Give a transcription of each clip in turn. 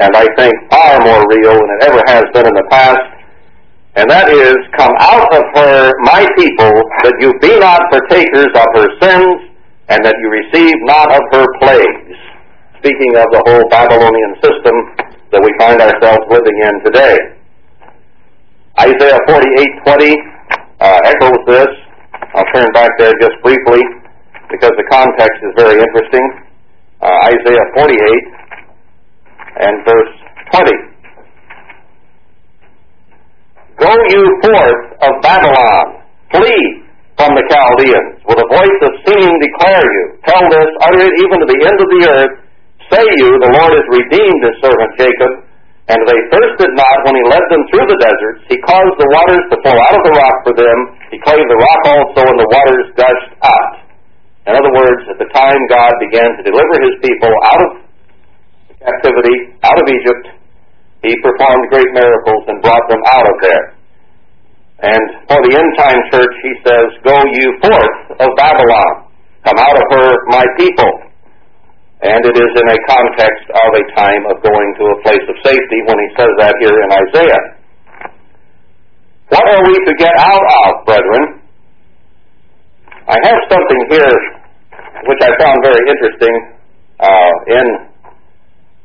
and I think far more real than it ever has been in the past. And that is, come out of her, my people, that you be not partakers of her sins, and that you receive not of her plagues. Speaking of the whole Babylonian system that we find ourselves living in today. Isaiah 48:20 uh, echoes this. I'll turn back there just briefly because the context is very interesting. Uh, Isaiah 48 and verse 20. Go you forth of Babylon, flee from the Chaldeans. With a voice of singing declare you. Tell this, utter it even to the end of the earth. Say you, the Lord has redeemed his servant Jacob, and they thirsted not when he led them through the deserts. He caused the waters to flow out of the rock for them. He clave the rock also, and the waters gushed out. In other words, at the time God began to deliver his people out of captivity, out of Egypt, he performed great miracles and brought them out of there. And for the end time church, he says, Go you forth of Babylon, come out of her, my people. And it is in a context of a time of going to a place of safety when he says that here in Isaiah. What are we to get out of, brethren? I have something here which I found very interesting uh, in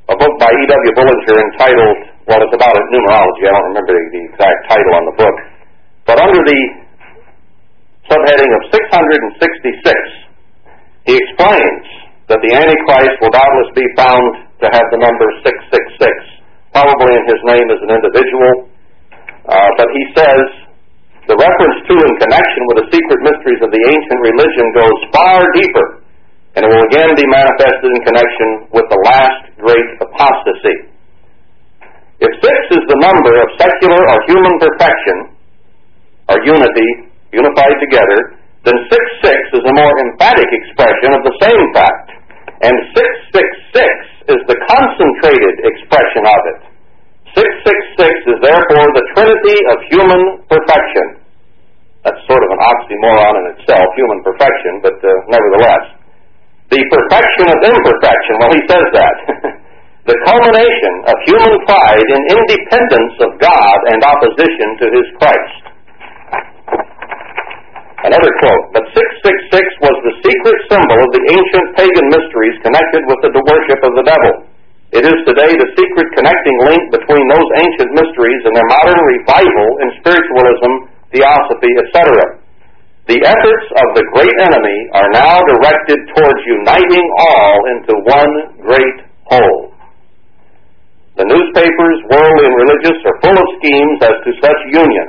a book by E.W. Bullinger entitled, well, it's about numerology. I don't remember the, exact title on the book. But under the subheading of 666, he explains that the Antichrist will doubtless be found to have the number 666, probably in his name as an individual. Uh, but he says the reference to and connection with the secret mysteries of the ancient religion goes far deeper, and it will again be manifested in connection with the last great apostasy. If six is the number of secular or human perfection, or unity, unified together, then 666 is a more emphatic expression of the same fact. And 666 is the concentrated expression of it. 666 is therefore the trinity of human perfection. That's sort of an oxymoron in itself, human perfection, but uh, nevertheless. The perfection of imperfection, well, he says that. the culmination of human pride in independence of God and opposition to his Christ. Another quote, but 666 was the secret symbol of the ancient pagan mysteries connected with the worship of the devil. It is today the secret connecting link between those ancient mysteries and their modern revival in spiritualism, theosophy, etc. The efforts of the great enemy are now directed towards uniting all into one great whole. The newspapers, world and religious, are full of schemes as to such union.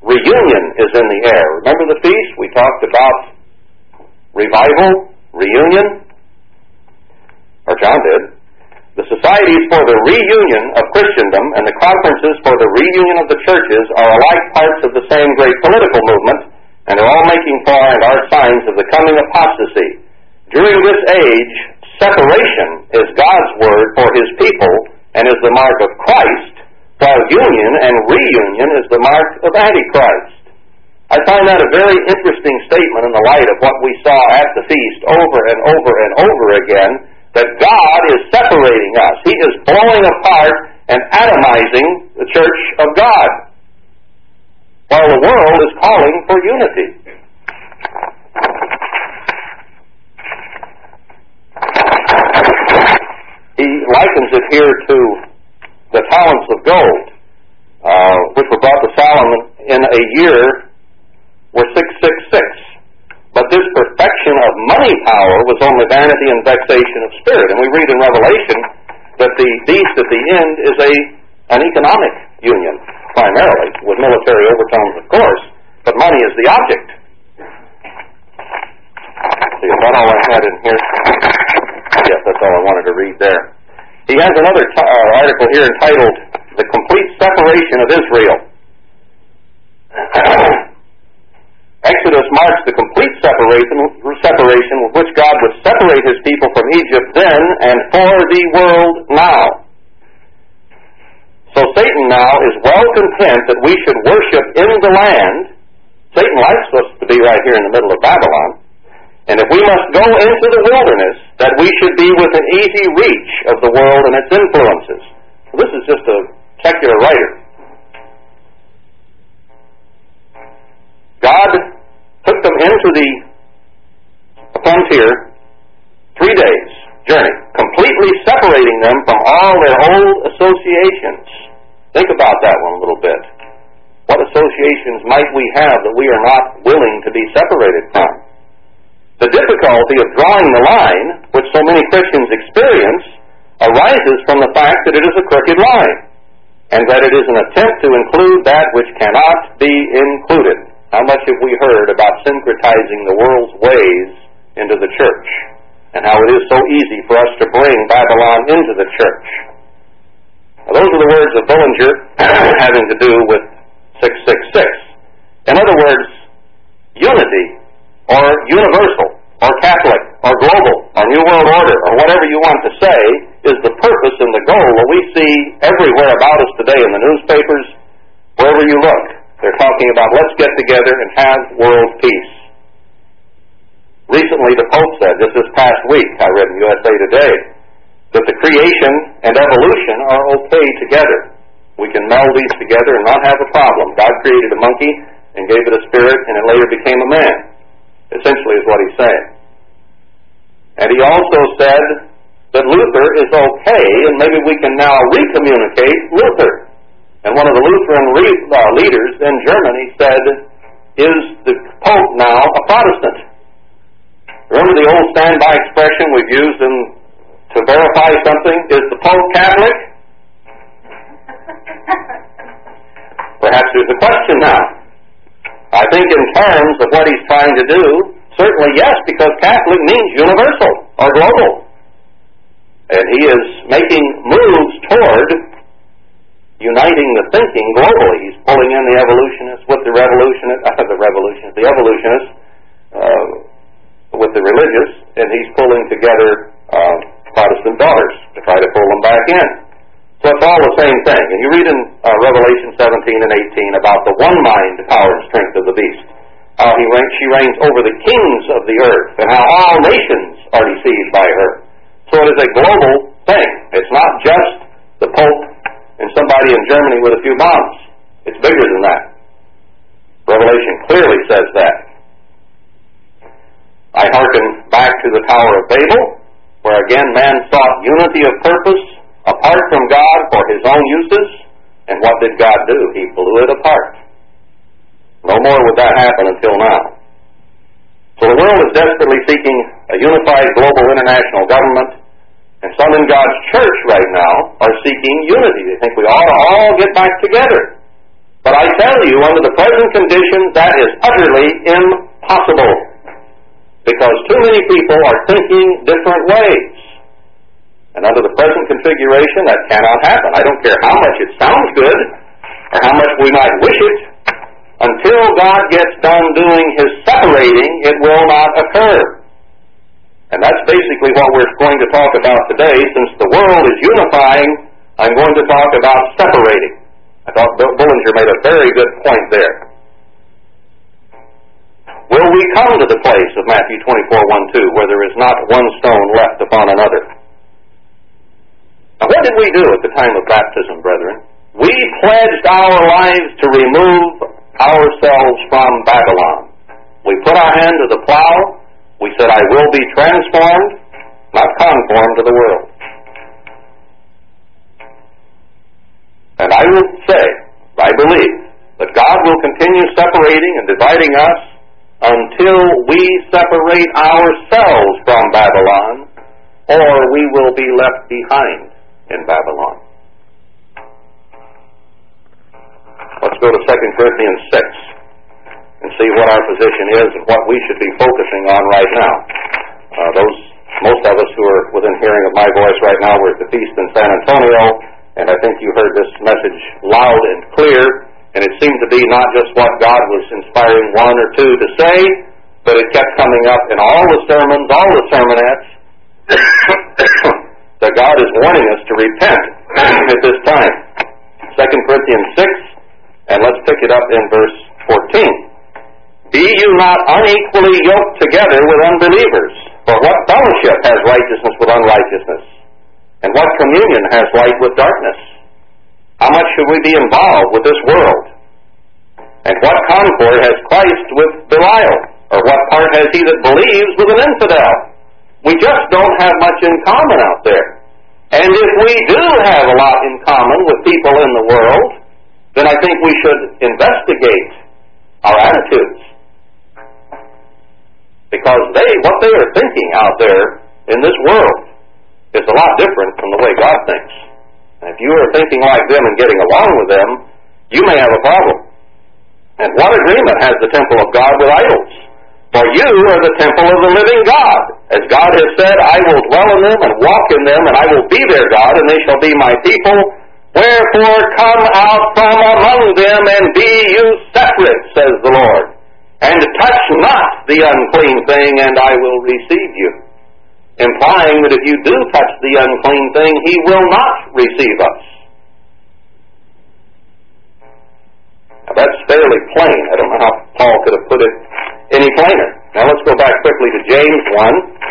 Reunion is in the air. Remember the feast? We talked about revival, reunion, or John did. The societies for the reunion of Christendom and the conferences for the reunion of the churches are alike parts of the same great political movement, and are all making for and are signs of the coming apostasy. During this age, separation is God's word for his people and is the mark of Christ while union and reunion is the mark of Antichrist. I find that a very interesting statement in the light of what we saw at the feast over and over and over again, that God is separating us. He is blowing apart and atomizing the church of God, while the world is calling for unity. He likens it here to the talents of gold, uh, which were brought to Solomon in a year, were 666. But this perfection of money power was only vanity and vexation of spirit. And we read in Revelation that the beast at the end is a an economic union, primarily, with military overtones, of course, but money is the object. See, is that all I had in here? Yes, that's all I wanted to read there. He has another t- uh, article here entitled The Complete Separation of Israel. Exodus marks the complete separation, separation with which God would separate his people from Egypt then and for the world now. So Satan now is well content that we should worship in the land. Satan likes us to be right here in the middle of Babylon. And if we must go into the wilderness, that we should be within easy reach of the world and its influences. This is just a secular writer. God took them into the frontier three days journey, completely separating them from all their old associations. Think about that one a little bit. What associations might we have that we are not willing to be separated from? The difficulty of drawing the line, which so many Christians experience, arises from the fact that it is a crooked line, and that it is an attempt to include that which cannot be included. How much have we heard about syncretizing the world's ways into the church, and how it is so easy for us to bring Babylon into the church? Now, those are the words of Bullinger having to do with 666. In other words, unity or universal or Catholic or global or New World Order or whatever you want to say is the purpose and the goal that we see everywhere about us today in the newspapers, wherever you look. They're talking about let's get together and have world peace. Recently, the Pope said, just this past week, I read in USA Today, that the creation and evolution are okay together. We can meld these together and not have a problem. God created a monkey and gave it a spirit, and it later became a man, essentially, is what he's saying. And he also said that Luther is okay, and maybe we can now recommunicate Luther. And one of the Lutheran re- uh, leaders in Germany said, Is the Pope now a Protestant? Remember the old standby expression we've used in, to verify something? Is the Pope Catholic? Perhaps there's a question now. I think in terms of what he's trying to do, certainly yes, because Catholic means universal or global. And he is making moves toward uniting the thinking globally. He's pulling in the evolutionists with the revolutionists, uh, the revolutionists, the evolutionists uh, with the religious, and he's pulling together uh, Protestant daughters to try to pull them back in. So it's all the same thing. And you read in uh, Revelation 17 and 18 about the one mind, power, and strength of the beast. How he reigns, she reigns over the kings of the earth, and how all nations are deceived by her. So it is a global thing. It's not just the Pope and somebody in Germany with a few bombs. It's bigger than that. Revelation clearly says that. I hearken back to the Tower of Babel, where again man sought unity of purpose apart from God for his own uses. And what did God do? He blew it apart. No more would that happen until now. So the world is desperately seeking a unified global international government, and some in God's church right now are seeking unity. They think we ought to all get back together. But I tell you, under the present conditions, that is utterly impossible. Because too many people are thinking different ways. And under the present configuration, that cannot happen. I don't care how much it sounds good or how much we might wish it. Until God gets done doing His separating, it will not occur. And that's basically what we're going to talk about today. Since the world is unifying, I'm going to talk about separating. I thought Bill Bullinger made a very good point there. Will we come to the place of Matthew 24, 1, 2, where there is not one stone left upon another? Now, what did we do at the time of baptism, brethren? We pledged our lives to remove ourselves from Babylon. We put our hand to the plow. We said, I will be transformed, not conformed to the world. And I will say, I believe, that God will continue separating and dividing us until we separate ourselves from Babylon, or we will be left behind in Babylon. Let's go to 2 Corinthians 6 and see what our position is and what we should be focusing on right now. Uh, those, most of us who are within hearing of my voice right now we're at the feast in San Antonio, and I think you heard this message loud and clear And it seemed to be not just what God was inspiring one or two to say, but it kept coming up in all the sermons, all the sermonettes, that God is warning us to repent at this time. 2 Corinthians 6, and let's pick it up in verse 14. Be you not unequally yoked together with unbelievers. For what fellowship has righteousness with unrighteousness? And what communion has light with darkness? How much should we be involved with this world? And what concord has Christ with Belial? Or what part has he that believes with an infidel? We just don't have much in common out there. And if we do have a lot in common with people in the world, then I think we should investigate our attitudes. Because they, what they are thinking out there in this world is a lot different from the way God thinks. And if you are thinking like them and getting along with them, you may have a problem. And what agreement has the temple of God with idols? For you are the temple of the living God. As God has said, I will dwell in them and walk in them, and I will be their God, and they shall be my people. Wherefore come out from among them and be you separate, says the Lord. And touch not the unclean thing, and I will receive you. Implying that if you do touch the unclean thing, he will not receive us. Now that's fairly plain. I don't know how Paul could have put it any plainer. Now let's go back quickly to James 1.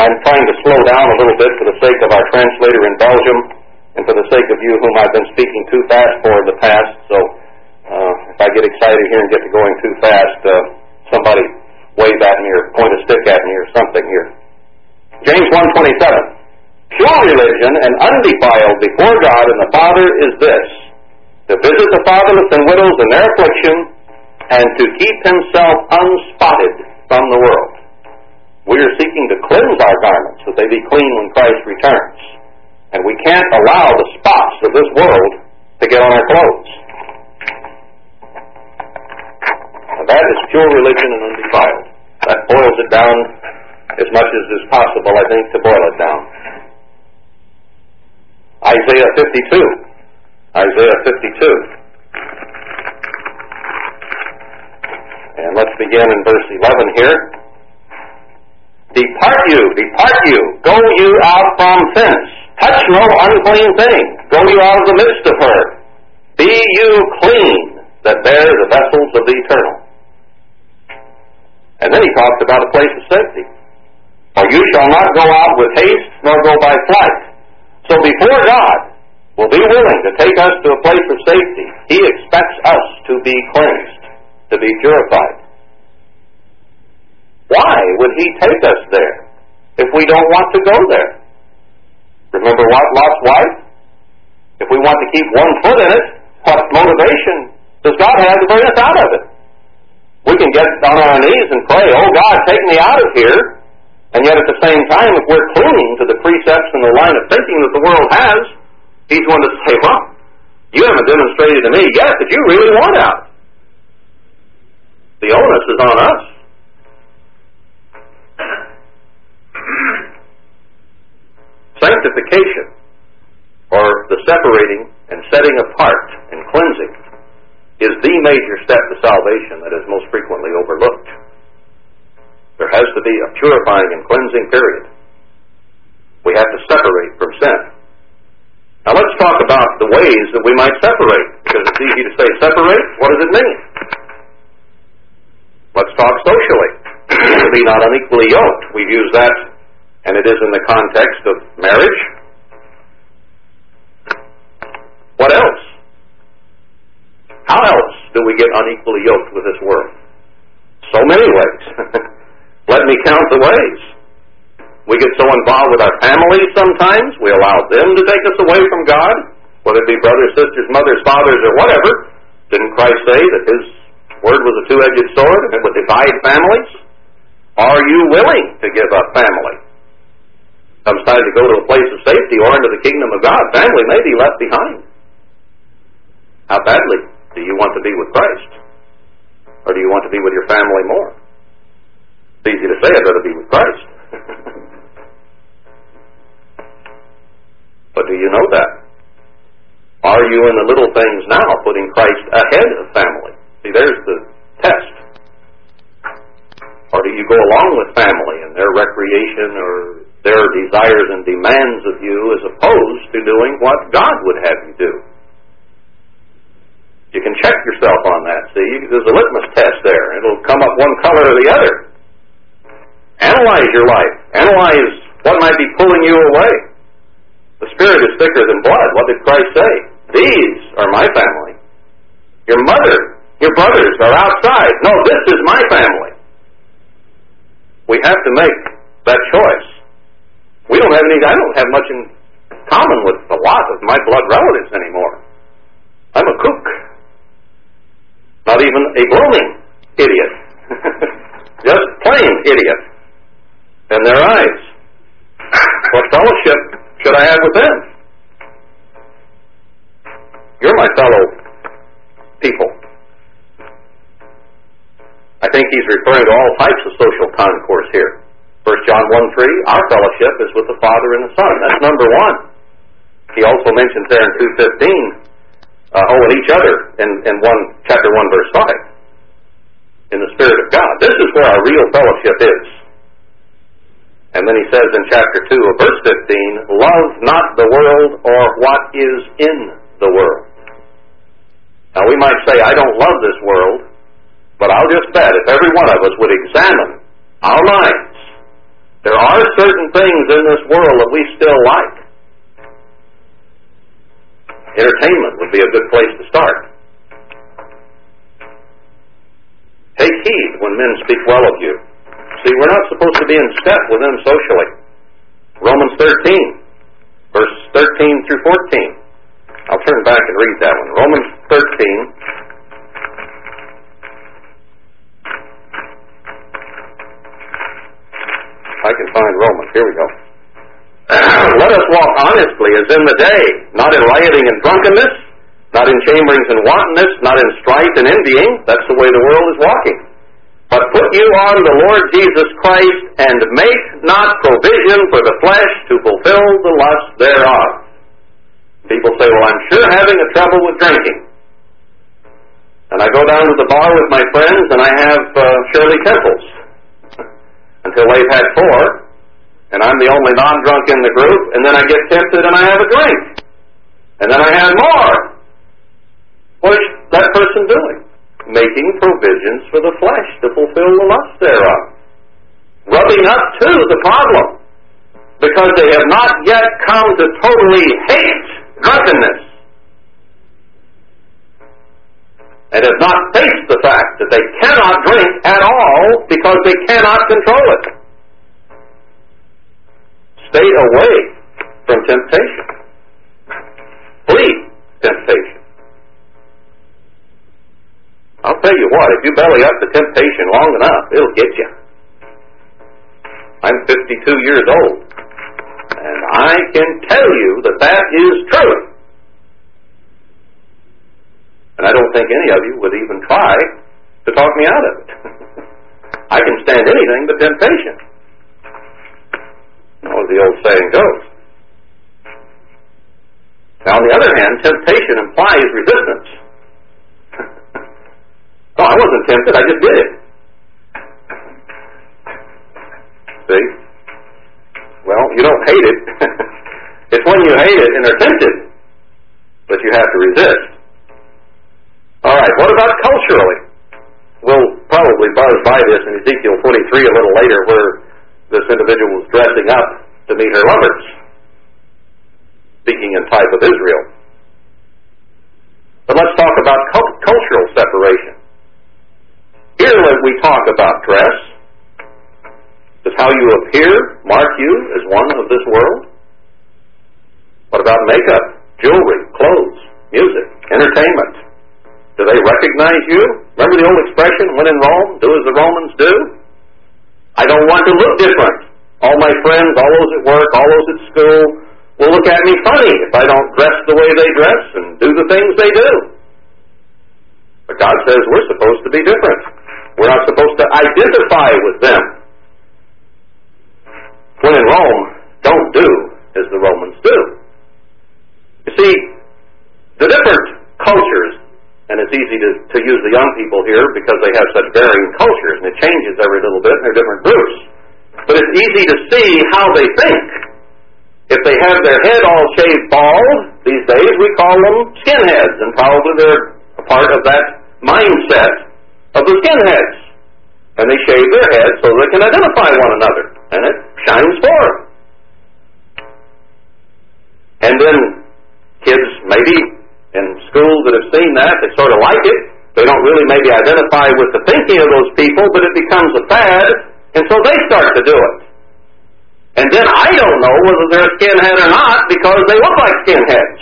I'm trying to slow down a little bit for the sake of our translator in Belgium and for the sake of you whom I've been speaking too fast for in the past. So uh, if I get excited here and get to going too fast, uh, somebody wave at me or point a stick at me or something here. James 1.27 Pure religion and undefiled before God and the Father is this, to visit the fatherless and widows in their affliction, and to keep himself unspotted from the world. We are seeking to cleanse our garments that they be clean when Christ returns. And we can't allow the spots of this world to get on our clothes. Now that is pure religion and undefiled. That boils it down as much as is possible, I think, to boil it down. Isaiah 52. Isaiah 52. And let's begin in verse 11 here. Depart you, depart you, go you out from thence. Touch no unclean thing. Go you out of the midst of her. Be you clean that bear the vessels of the eternal. And then he talks about a place of safety. For you shall not go out with haste, nor go by flight. So before God will be willing to take us to a place of safety, he expects us to be cleansed, to be purified. Why would he take us there if we don't want to go there? Remember what Lot's wife? If we want to keep one foot in it, what motivation does God have to bring us out of it? We can get on our knees and pray, oh God, take me out of here. And yet at the same time, if we're clinging to the precepts and the line of thinking that the world has, He's going to say, well, you haven't demonstrated to me yet that you really want out. The onus is on us. Sanctification, or the separating and setting apart is the major step to salvation that is most frequently overlooked. There has to be a purifying and cleansing period. We have to separate from sin. Now let's talk about the ways that we might separate, because it's easy to say separate. What does it mean? Let's talk socially. to be not unequally yoked. We've used that, and it is in the context of marriage. What else? How else do we get unequally yoked with this world? So many ways. Let me count the ways. We get so involved with our families sometimes, we allow them to take us away from God, whether it be brothers, sisters, mothers, fathers, or whatever. Didn't Christ say that His word was a two-edged sword and it would divide families? Are you willing to give up family? Comes time to go to a place of safety or into the kingdom of God, family may be left behind. How badly do you want to be with Christ? Or do you want to be with your family more? It's easy to say I'd rather be with Christ. but do you know that? Are you in the little things now, putting Christ ahead of family? See, there's the test. Or do you go along with family and their recreation or their desires and demands of you as opposed to doing what God would have you do? You can check yourself on that. See, there's a litmus test there. It'll come up one color or the other. Analyze your life. Analyze what might be pulling you away. The Spirit is thicker than blood. What did Christ say? These are my family. Your mother, your brothers are outside. No, this is my family. We have to make that choice. We don't have any, I don't have much in common with a lot of my blood relatives anymore. He's referring to all types of social concourse here. 1 John 1 3, our fellowship is with the Father and the Son. That's number one. He also mentions there in 2.15, uh, oh, and each other in, in one chapter 1 verse 5. In the Spirit of God. This is where our real fellowship is. And then he says in chapter 2 of verse 15, Love not the world or what is in the world. Now we might say, I don't love this world, but I'll just bet if every one of us would examine our minds, there are certain things in this world that we still like. Entertainment would be a good place to start. Take heed when men speak well of you. See, we're not supposed to be in step with them socially. Romans 13, verse 13 through 14. I'll turn back and read that one. Romans 13, I can find Romans. Here we go. Let us walk honestly as in the day, not in rioting and drunkenness, not in chamberings and wantonness, not in strife and envying. That's the way the world is walking. But put you on the Lord Jesus Christ and make not provision for the flesh to fulfill the lust thereof. People say, well, I'm sure having a trouble with drinking. And I go down to the bar with my friends and I have uh, Shirley Temples until they've had four, and I'm the only non-drunk in the group, and then I get tempted and I have a drink. And then I have more. What is that person doing? Making provisions for the flesh to fulfill the lust thereof. Rubbing up to the problem. Because they have not yet come to totally hate drunkenness. And have not faced the fact that they cannot drink at all because they cannot control it. Stay away from temptation. Flee temptation. I'll tell you what, if you belly up to temptation long enough, it'll get you. I'm 52 years old, and I can tell you that that is true. And I don't think any of you would even try to talk me out of it. I can stand anything but temptation. As the old saying goes. Now, on the other hand, temptation implies resistance. oh, I wasn't tempted, I just did it. See? Well, you don't hate it. it's when you hate it and are tempted that you have to resist. All right, what about culturally? We'll probably buzz by this in Ezekiel 43 a little later where this individual was dressing up to meet her lovers, speaking in type of Israel. But let's talk about cultural separation. Here when we talk about dress. Does how you appear mark you as one of this world? What about makeup, jewelry, clothes, music, entertainment? Do they recognize you? Remember the old expression, when in Rome, do as the Romans do? I don't want to look different. All my friends, all those at work, all those at school, will look at me funny if I don't dress the way they dress and do the things they do. But God says we're supposed to be different. We're not supposed to identify with them. When in Rome, don't do as the Romans do. You see, the easy to, to use the young people here because they have such varying cultures and it changes every little bit and they're different groups. But it's easy to see how they think. If they have their head all shaved bald, these days we call them skinheads, and probably they're a part of that mindset of the skinheads. And they shave their heads so they can identify one another, and it shines forth. And then kids maybe in schools that have seen that, they sort of like it. They don't really maybe identify with the thinking of those people, but it becomes a fad, and so they start to do it. And then I don't know whether they're a skinhead or not because they look like skinheads.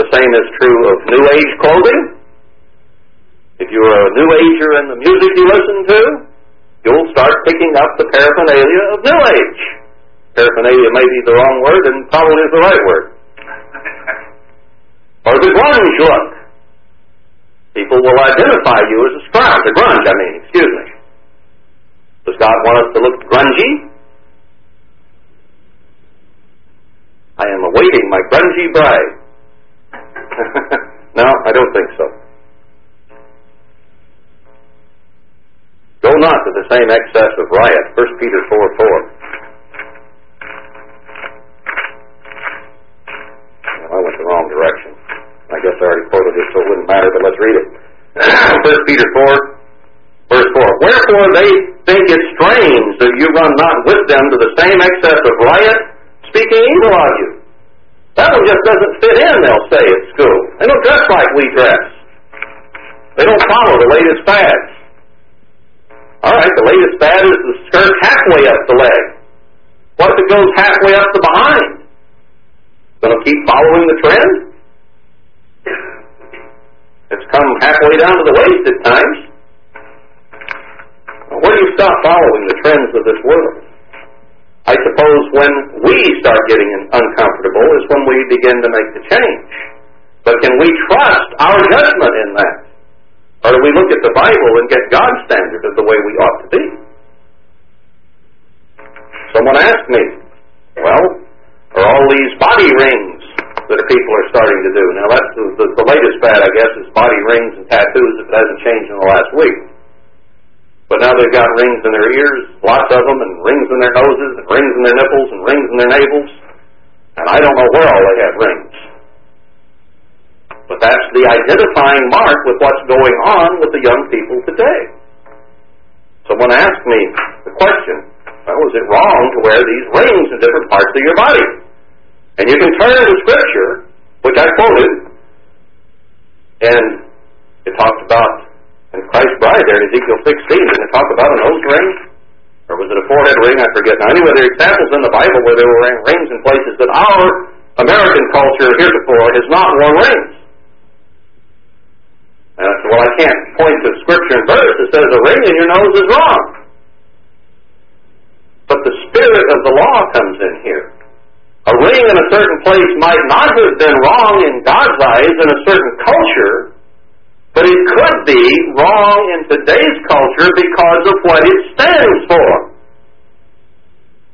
The same is true of New Age clothing. If you're a New Ager in the music you listen to, you'll start picking up the paraphernalia of New Age. Paraphernalia may be the wrong word and probably is the right word. or the grunge look. People will identify you as a scrounge, a grunge, I mean, excuse me. Does God want us to look grungy? I am awaiting my grungy bride. no, I don't think so. Go not to the same excess of riot. 1 Peter 4 4. Wrong direction. I guess I already quoted it, so it wouldn't matter, but let's read it. 1 Peter 4 Verse 4, Wherefore they think it strange that you run not with them to the same excess of riot, speaking evil of you. That one just doesn't fit in, they'll say at school. They don't dress like we dress. They don't follow the latest fads. All right, the latest fad is the skirt halfway up the leg. What if it goes halfway up the behind? Going to keep following the trend? It's come halfway down to the waist at times. Where do you stop following the trends of this world? I suppose when we start getting uncomfortable is when we begin to make the change. But can we trust our judgment in that? Or do we look at the Bible and get God's standard of the way we ought to be? Someone asked me, well, are all these body rings that people are starting to do? Now that's the, the, the latest fad, I guess, is body rings and tattoos if it hasn't changed in the last week. But now they've got rings in their ears, lots of them, and rings in their noses, and rings in their nipples, and rings in their navels. And I don't know where all they have rings. But that's the identifying mark with what's going on with the young people today. Someone asked me the question, well, is it wrong to wear these rings in different parts of your body? And you can turn to Scripture, which I quoted, and it talked about and Christ's bride there in Ezekiel 16, didn't it talk about a nose ring? Or was it a forehead ring? I forget. Now, anyway, there are examples in the Bible where there were rings in places that our American culture heretofore has not worn rings. And I said, well, I can't point to scripture and verse that says a ring in your nose is wrong. But the spirit of the law comes in here. A ring in a certain place might not have been wrong in God's eyes in a certain culture, but it could be wrong in today's culture because of what it stands for.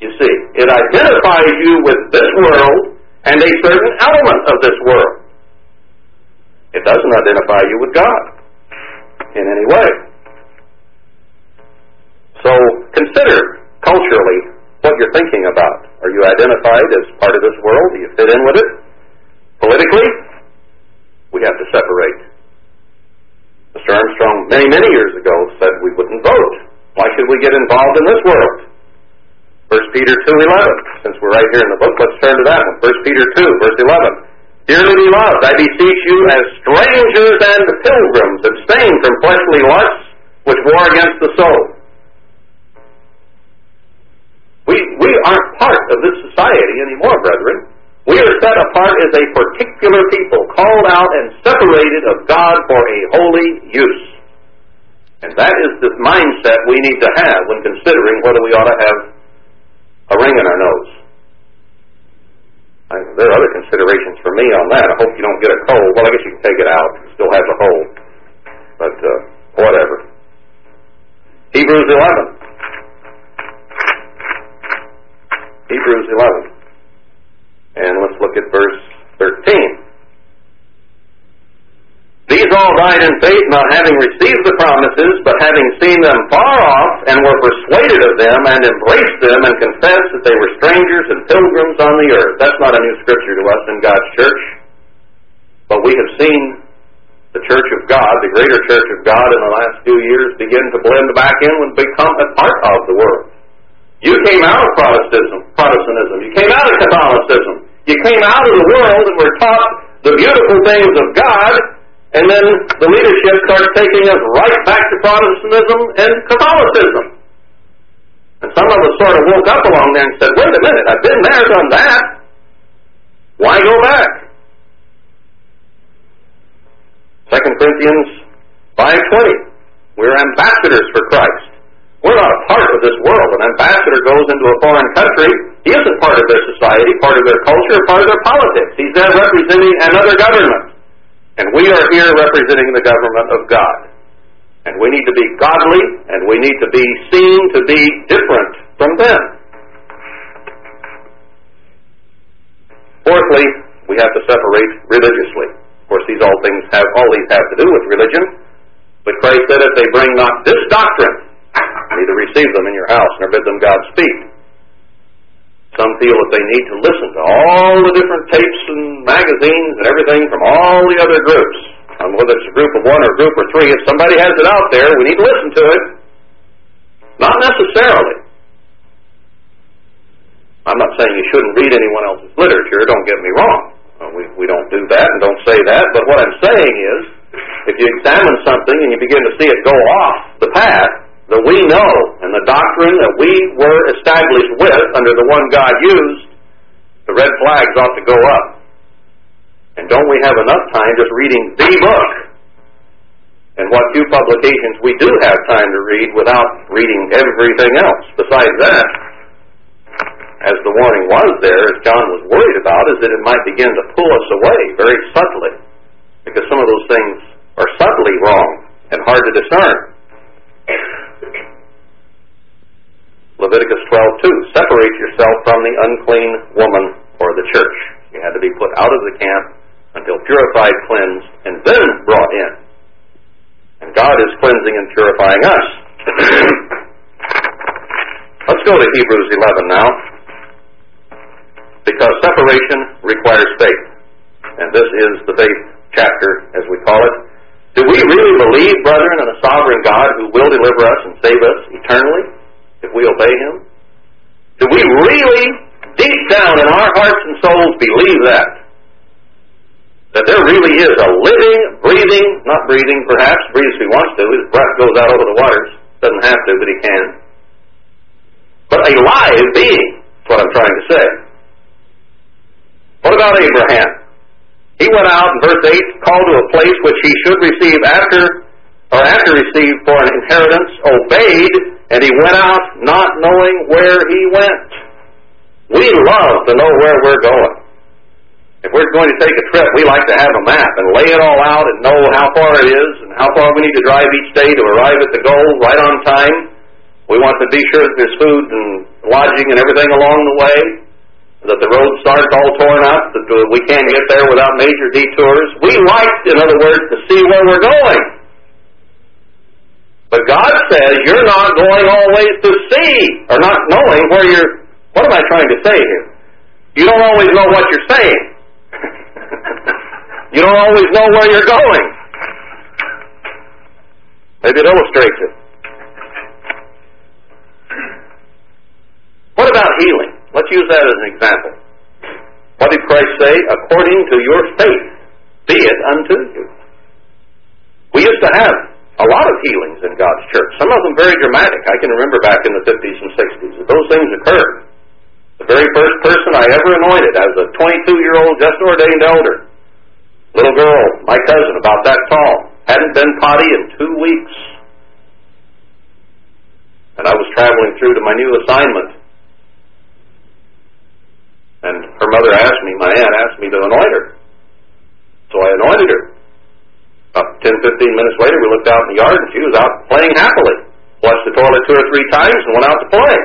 You see, it identifies you with this world and a certain element of this world. It doesn't identify you with God in any way. So consider culturally what you're thinking about. Are you identified as part of this world? Do you fit in with it? Politically, we have to separate Mr. Armstrong, many, many years ago, said we wouldn't vote. Why should we get involved in this world? 1 Peter 2.11. Since we're right here in the book, let's turn to that one. 1 Peter 2, verse 11. Dearly beloved, I beseech you as strangers and pilgrims, abstain from fleshly lusts which war against the soul. We, we aren't part of this society anymore, brethren. We are set apart as a particular people, called out and separated of God for a holy use. And that is the mindset we need to have when considering whether we ought to have a ring in our nose. I, there are other considerations for me on that. I hope you don't get a cold. Well, I guess you can take it out. It still has a hole. But uh, whatever. Hebrews 11. Hebrews 11. And let's look at verse 13. These all died in faith, not having received the promises, but having seen them far off, and were persuaded of them, and embraced them, and confessed that they were strangers and pilgrims on the earth. That's not a new scripture to us in God's church. But we have seen the church of God, the greater church of God in the last few years begin to blend back in and become a part of the world. You came out of Protestantism, Protestantism. You came out of Catholicism. You came out of the world and were taught the beautiful things of God, and then the leadership starts taking us right back to Protestantism and Catholicism. And some of us sort of woke up along there and said, wait a minute, I've been there, done that. Why go back? 2 Corinthians 5.20 We're ambassadors for Christ. We're not a part of this world. An ambassador goes into a foreign country. He isn't part of their society, part of their culture, part of their politics. He's there representing another government. And we are here representing the government of God. And we need to be godly, and we need to be seen to be different from them. Fourthly, we have to separate religiously. Of course, these all things have all these have to do with religion. But Christ said, if they bring not this doctrine, neither receive them in your house nor bid them Godspeed. Some feel that they need to listen to all the different tapes and magazines and everything from all the other groups. And whether it's a group of one or a group of three, if somebody has it out there, we need to listen to it. Not necessarily. I'm not saying you shouldn't read anyone else's literature, don't get me wrong. We, we don't do that and don't say that, but what I'm saying is, if you examine something and you begin to see it go off the path, that we know and the doctrine that we were established with under the one God used, the red flags ought to go up. And don't we have enough time just reading the book? And what few publications we do have time to read without reading everything else. Besides that, as the warning was there, as John was worried about, is that it might begin to pull us away very subtly. Because some of those things are subtly wrong and hard to discern. Leviticus 12:2, separate yourself from the unclean woman or the church. You had to be put out of the camp until purified, cleansed, and then brought in. And God is cleansing and purifying us. Let's go to Hebrews 11 now. Because separation requires faith. And this is the faith chapter, as we call it. Do we really believe, brethren, in a sovereign God who will deliver us and save us eternally if we obey Him? Do we really, deep down in our hearts and souls, believe that? That there really is a living, breathing, not breathing perhaps, breathes if he wants to, his breath goes out over the waters, doesn't have to, but he can. But a live being, is what I'm trying to say. What about Abraham? He went out in verse 8, called to a place which he should receive after, or after received for an inheritance, obeyed, and he went out not knowing where he went. We love to know where we're going. If we're going to take a trip, we like to have a map and lay it all out and know how far it is and how far we need to drive each day to arrive at the goal right on time. We want to be sure that there's food and lodging and everything along the way that the road starts all torn up, that we can't get there without major detours. We like, in other words, to see where we're going. But God says you're not going always to see, or not knowing where you're. What am I trying to say here? You don't always know what you're saying. you don't always know where you're going. Maybe it illustrates it. What about healing? Let's use that as an example. What did Christ say? According to your faith, be it unto you. We used to have a lot of healings in God's church, some of them very dramatic. I can remember back in the 50s and 60s that those things occurred. The very first person I ever anointed as a 22-year-old just ordained elder, little girl, my cousin, about that tall, hadn't been potty in two weeks. And I was traveling through to my new assignment and her mother asked me, my aunt asked me to anoint her. So I anointed her. About 10, 15 minutes later, we looked out in the yard and she was out playing happily. Flushed the toilet two or three times and went out to play.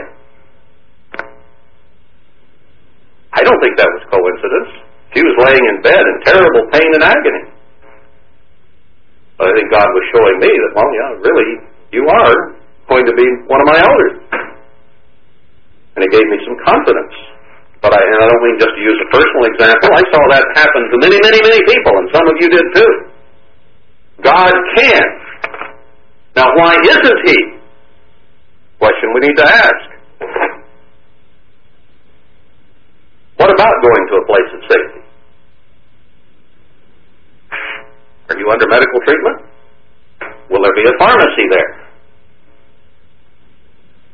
I don't think that was coincidence. She was laying in bed in terrible pain and agony. But I think God was showing me that, well, yeah, really, you are going to be one of my elders. And He gave me some confidence. But I, and I don't mean just to use a personal example. I saw that happen to many, many, many people, and some of you did too. God can. Now, why isn't He? Question we need to ask. What about going to a place of safety? Are you under medical treatment? Will there be a pharmacy there?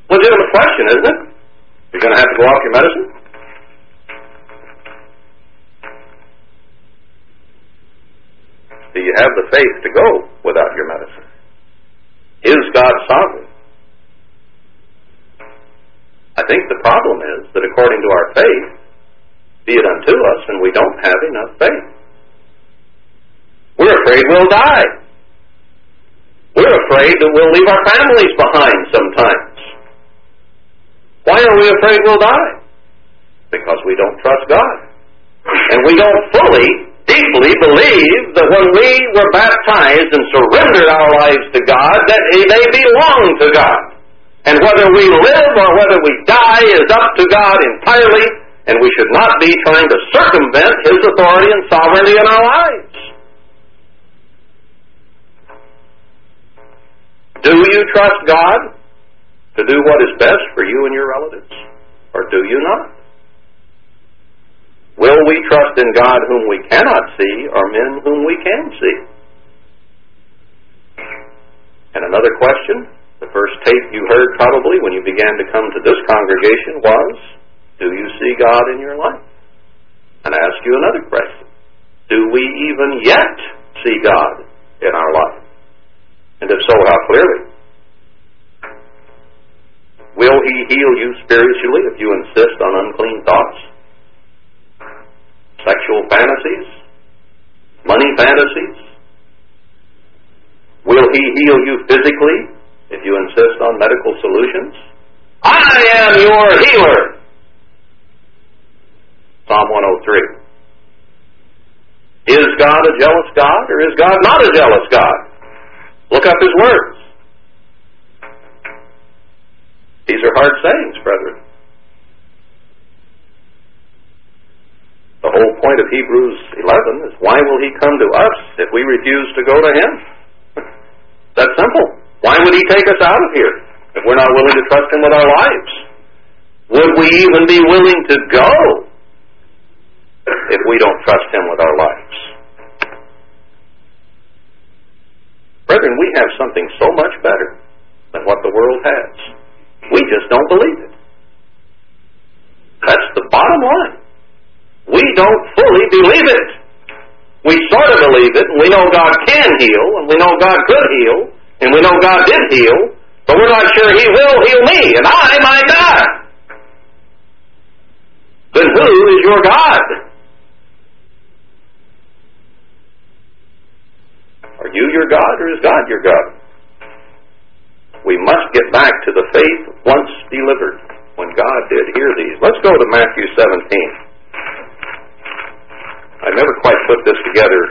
Legitimate question, isn't it? You're going to have to go off your medicine? Do you have the faith to go without your medicine? Is God sovereign? I think the problem is that according to our faith, be it unto us, and we don't have enough faith. We're afraid we'll die. We're afraid that we'll leave our families behind sometimes. Why are we afraid we'll die? Because we don't trust God. And we don't fully, deeply believe that when we were baptized and surrendered our lives to God, that they belong to God. And whether we live or whether we die is up to God entirely, and we should not be trying to circumvent His authority and sovereignty in our lives. Do you trust God to do what is best for you and your relatives? Or do you not? Will we trust in God whom we cannot see or men whom we can see? And another question, the first tape you heard probably when you began to come to this congregation was, do you see God in your life? And I ask you another question. Do we even yet see God in our life? And if so, how clearly? Will He heal you spiritually if you insist on unclean thoughts? Sexual fantasies? Money fantasies? Will He heal you physically if you insist on medical solutions? I am your healer! Psalm 103. Is God a jealous God or is God not a jealous God? Look up His words. These are hard sayings, brethren. The whole point of Hebrews 11 is why will He come to us if we refuse to go to Him? That's simple. Why would He take us out of here if we're not willing to trust Him with our lives? Would we even be willing to go if we don't trust Him with our lives. Brethren, we have something so much better than what the world has. We just don't believe it. That's the bottom line. We don't fully believe it. We sort of believe it, and we know God can heal, and we know God could heal, and we know God did heal, but we're not sure He will heal me, and I might die. Then who is your God? Are you your God or is God your God? We must get back to the faith once delivered when God did hear these. Let's go to Matthew 17. I never quite put this together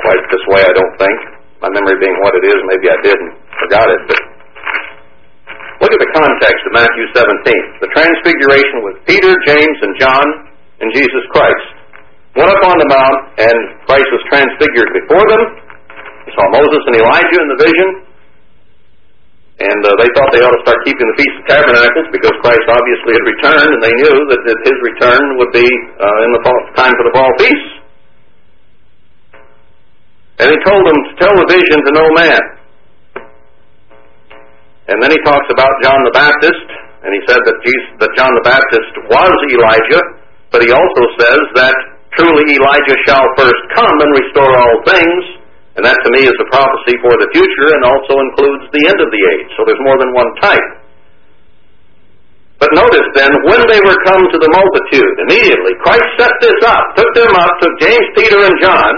quite this way, I don't think. My memory being what it is, maybe I did and forgot it, but look at the context of Matthew 17. The transfiguration with Peter, James, and John and Jesus Christ. Went up on the mount, and Christ was transfigured before them, they saw Moses and Elijah in the vision, and uh, they thought they ought to start keeping the Feast of Tabernacles because Christ obviously had returned, and they knew that, that his return would be uh, in the fall, time for the fall feast. And he told them to tell the vision to no man. And then he talks about John the Baptist, and he said that, Jesus, that John the Baptist was Elijah, but he also says that truly Elijah shall first come and restore all things. And that to me is a prophecy for the future and also includes the end of the age. So there's more than one type. But notice then, when they were come to the multitude, immediately Christ set this up, took them up, took James, Peter, and John,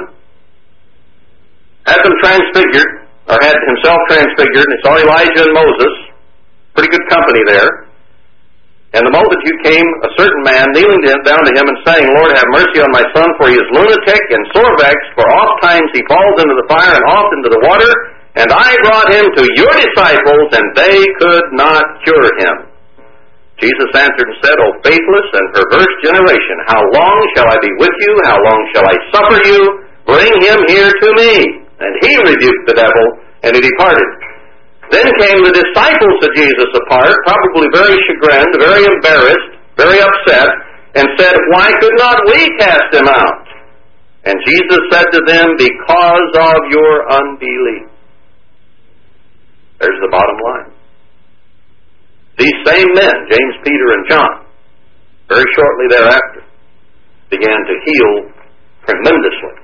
had them transfigured, or had himself transfigured, and saw Elijah and Moses. Pretty good company there. And the multitude came, a certain man, kneeling down to him and saying, Lord, have mercy on my son, for he is lunatic and sore vexed, for oft times he falls into the fire and oft into the water. And I brought him to your disciples, and they could not cure him. Jesus answered and said, O faithless and perverse generation, how long shall I be with you? How long shall I suffer you? Bring him here to me. And he rebuked the devil, and he departed. Then came the disciples of Jesus apart, probably very chagrined, very embarrassed, very upset, and said, Why could not we cast him out? And Jesus said to them, Because of your unbelief. There's the bottom line. These same men, James, Peter, and John, very shortly thereafter, began to heal tremendously.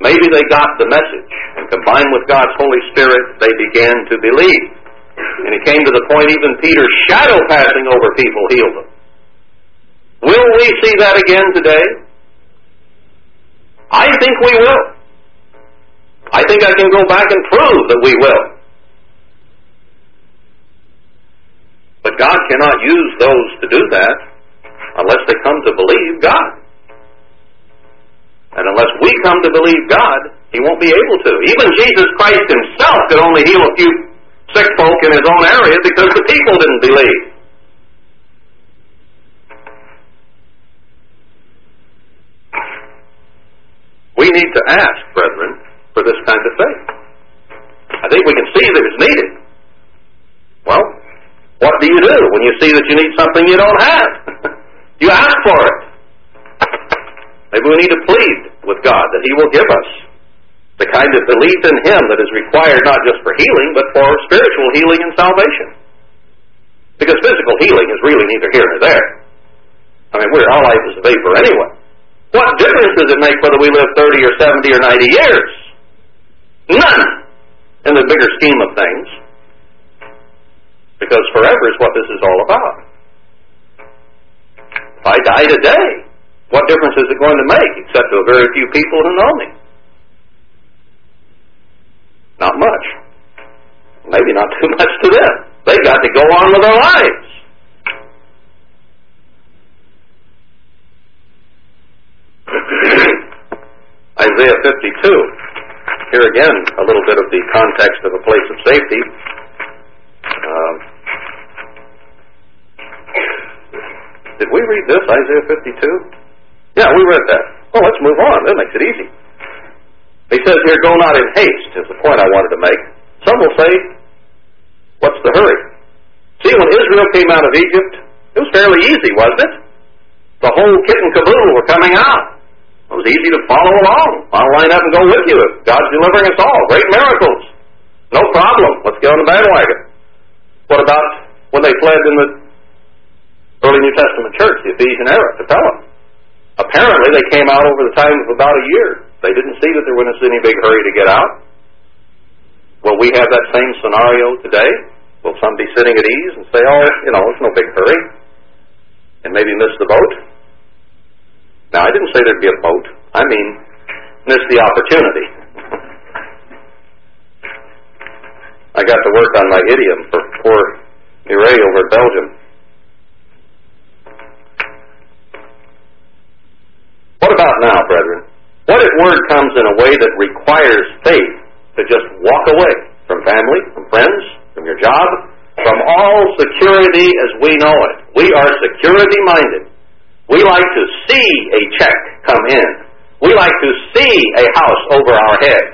Maybe they got the message, and combined with God's Holy Spirit, they began to believe. And it came to the point even Peter's shadow passing over people healed them. Will we see that again today? I think we will. I think I can go back and prove that we will. But God cannot use those to do that unless they come to believe God. And unless we come to believe God, He won't be able to. Even Jesus Christ Himself could only heal a few sick folk in His own area because the people didn't believe. We need to ask, brethren, for this kind of faith. I think we can see that it's needed. Well, what do you do when you see that you need something you don't have? you ask for it. Maybe we need to plead with God that He will give us the kind of belief in Him that is required not just for healing, but for spiritual healing and salvation. Because physical healing is really neither here nor there. I mean, we're, our life is a vapor anyway. What difference does it make whether we live 30 or 70 or 90 years? None in the bigger scheme of things. Because forever is what this is all about. If I die today, what difference is it going to make except to a very few people who know me? Not much. Maybe not too much to them. They got to go on with their lives. Isaiah 52. Here again, a little bit of the context of a place of safety. Uh, did we read this, Isaiah 52? Yeah, we read that. Well, let's move on. That makes it easy. He says here, go not in haste, is the point I wanted to make. Some will say, what's the hurry? See, when Israel came out of Egypt, it was fairly easy, wasn't it? The whole kit and caboodle were coming out. It was easy to follow along. I'll line up and go with you. God's delivering us all. Great miracles. No problem. Let's get on the bandwagon. What about when they fled in the early New Testament church, the Ephesian era, to tell them? Apparently, they came out over the time of about a year. They didn't see that there was any big hurry to get out. Will we have that same scenario today? Will some be sitting at ease and say, oh, you know, it's no big hurry, and maybe miss the boat? Now, I didn't say there'd be a boat. I mean, miss the opportunity. I got to work on my idiom for poor Mireille over Belgium. What about now, brethren? What if word comes in a way that requires faith to just walk away from family, from friends, from your job, from all security as we know it? We are security minded. We like to see a check come in. We like to see a house over our head.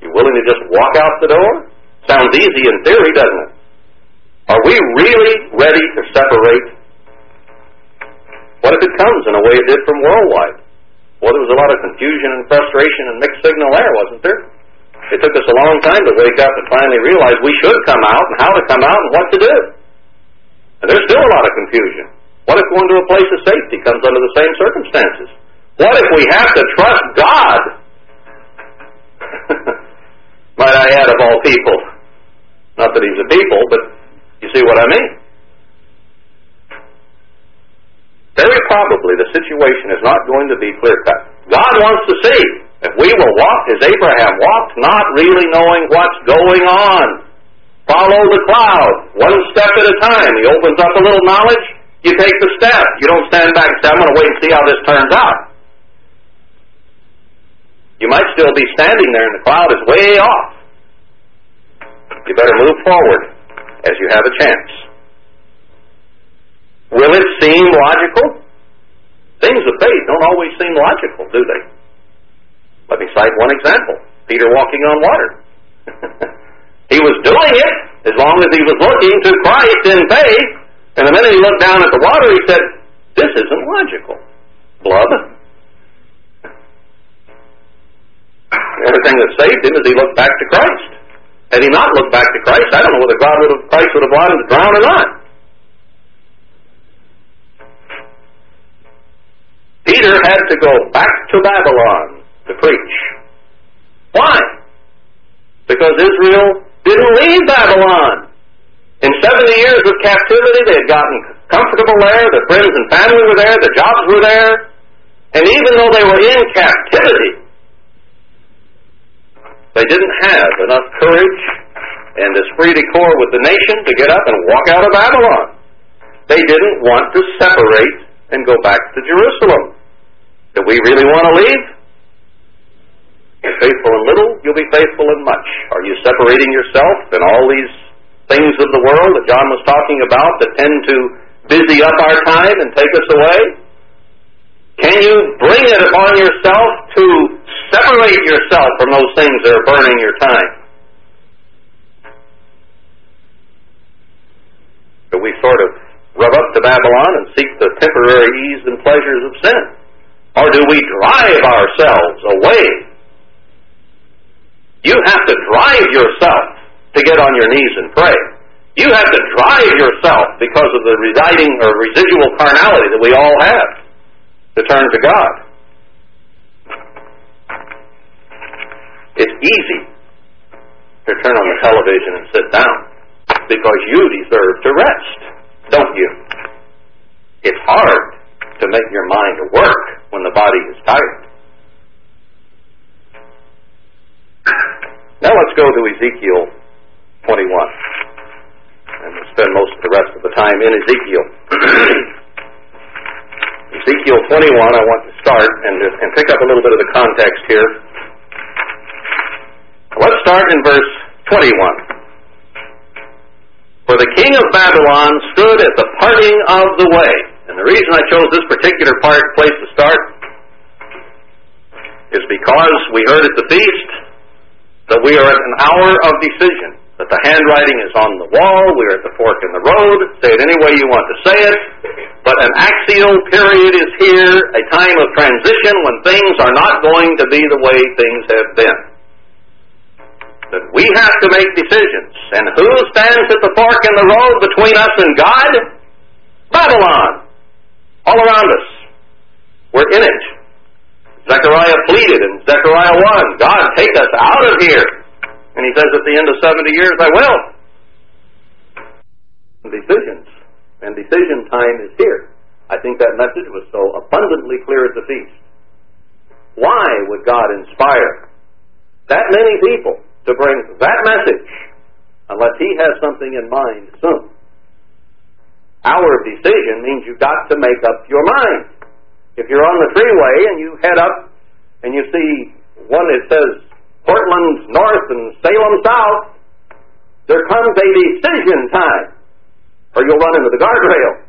You willing to just walk out the door? Sounds easy in theory, doesn't it? Are we really ready to separate what if it comes in a way it did from worldwide? Well, there was a lot of confusion and frustration and mixed signal there, wasn't there? It took us a long time to wake up and finally realize we should come out and how to come out and what to do. And there's still a lot of confusion. What if going to a place of safety comes under the same circumstances? What if we have to trust God? Might I add, of all people. Not that he's a people, but you see what I mean. Very probably the situation is not going to be clear cut. God wants to see if we will walk as Abraham walked, not really knowing what's going on. Follow the cloud, one step at a time. He opens up a little knowledge, you take the step. You don't stand back and say, I'm going to wait and see how this turns out. You might still be standing there and the cloud is way off. You better move forward as you have a chance. Will it seem logical? Things of faith don't always seem logical, do they? Let me cite one example. Peter walking on water. he was doing it as long as he was looking to Christ in faith, and the minute he looked down at the water, he said, This isn't logical. Blood. Everything that saved him is he looked back to Christ. Had he not looked back to Christ, I don't know whether God would have, Christ would have allowed him to drown or not. Peter had to go back to Babylon to preach. Why? Because Israel didn't leave Babylon. In 70 years of captivity, they had gotten comfortable there, their friends and family were there, their jobs were there, and even though they were in captivity, they didn't have enough courage and esprit de corps with the nation to get up and walk out of Babylon. They didn't want to separate and go back to Jerusalem. Do we really want to leave? You're faithful in little, you'll be faithful in much. Are you separating yourself in all these things of the world that John was talking about that tend to busy up our time and take us away? Can you bring it upon yourself to Separate yourself from those things that are burning your time. Do we sort of rub up to Babylon and seek the temporary ease and pleasures of sin? Or do we drive ourselves away? You have to drive yourself to get on your knees and pray. You have to drive yourself because of the residing or residual carnality that we all have to turn to God. It's easy to turn on the television and sit down because you deserve to rest, don't you? It's hard to make your mind work when the body is tired. Now let's go to Ezekiel 21. And we'll spend most of the rest of the time in Ezekiel. Ezekiel 21, I want to start and, and pick up a little bit of the context here Let's start in verse 21. For the king of Babylon stood at the parting of the way. And the reason I chose this particular part, place to start is because we heard at the feast that we are at an hour of decision. That the handwriting is on the wall, we're at the fork in the road, say it any way you want to say it, but an axial period is here, a time of transition when things are not going to be the way things have been that we have to make decisions. And who stands at the fork in the road between us and God? Babylon. All around us. We're in it. Zechariah pleaded in Zechariah 1, God, take us out of here. And he says at the end of 70 years, I will. Decisions. And decision time is here. I think that message was so abundantly clear at the feast. Why would God inspire that many people to bring that message unless he has something in mind soon. Our decision means you've got to make up your mind. If you're on the freeway and you head up and you see one that says Portland North and Salem South, there comes a decision time, or you'll run into the guardrail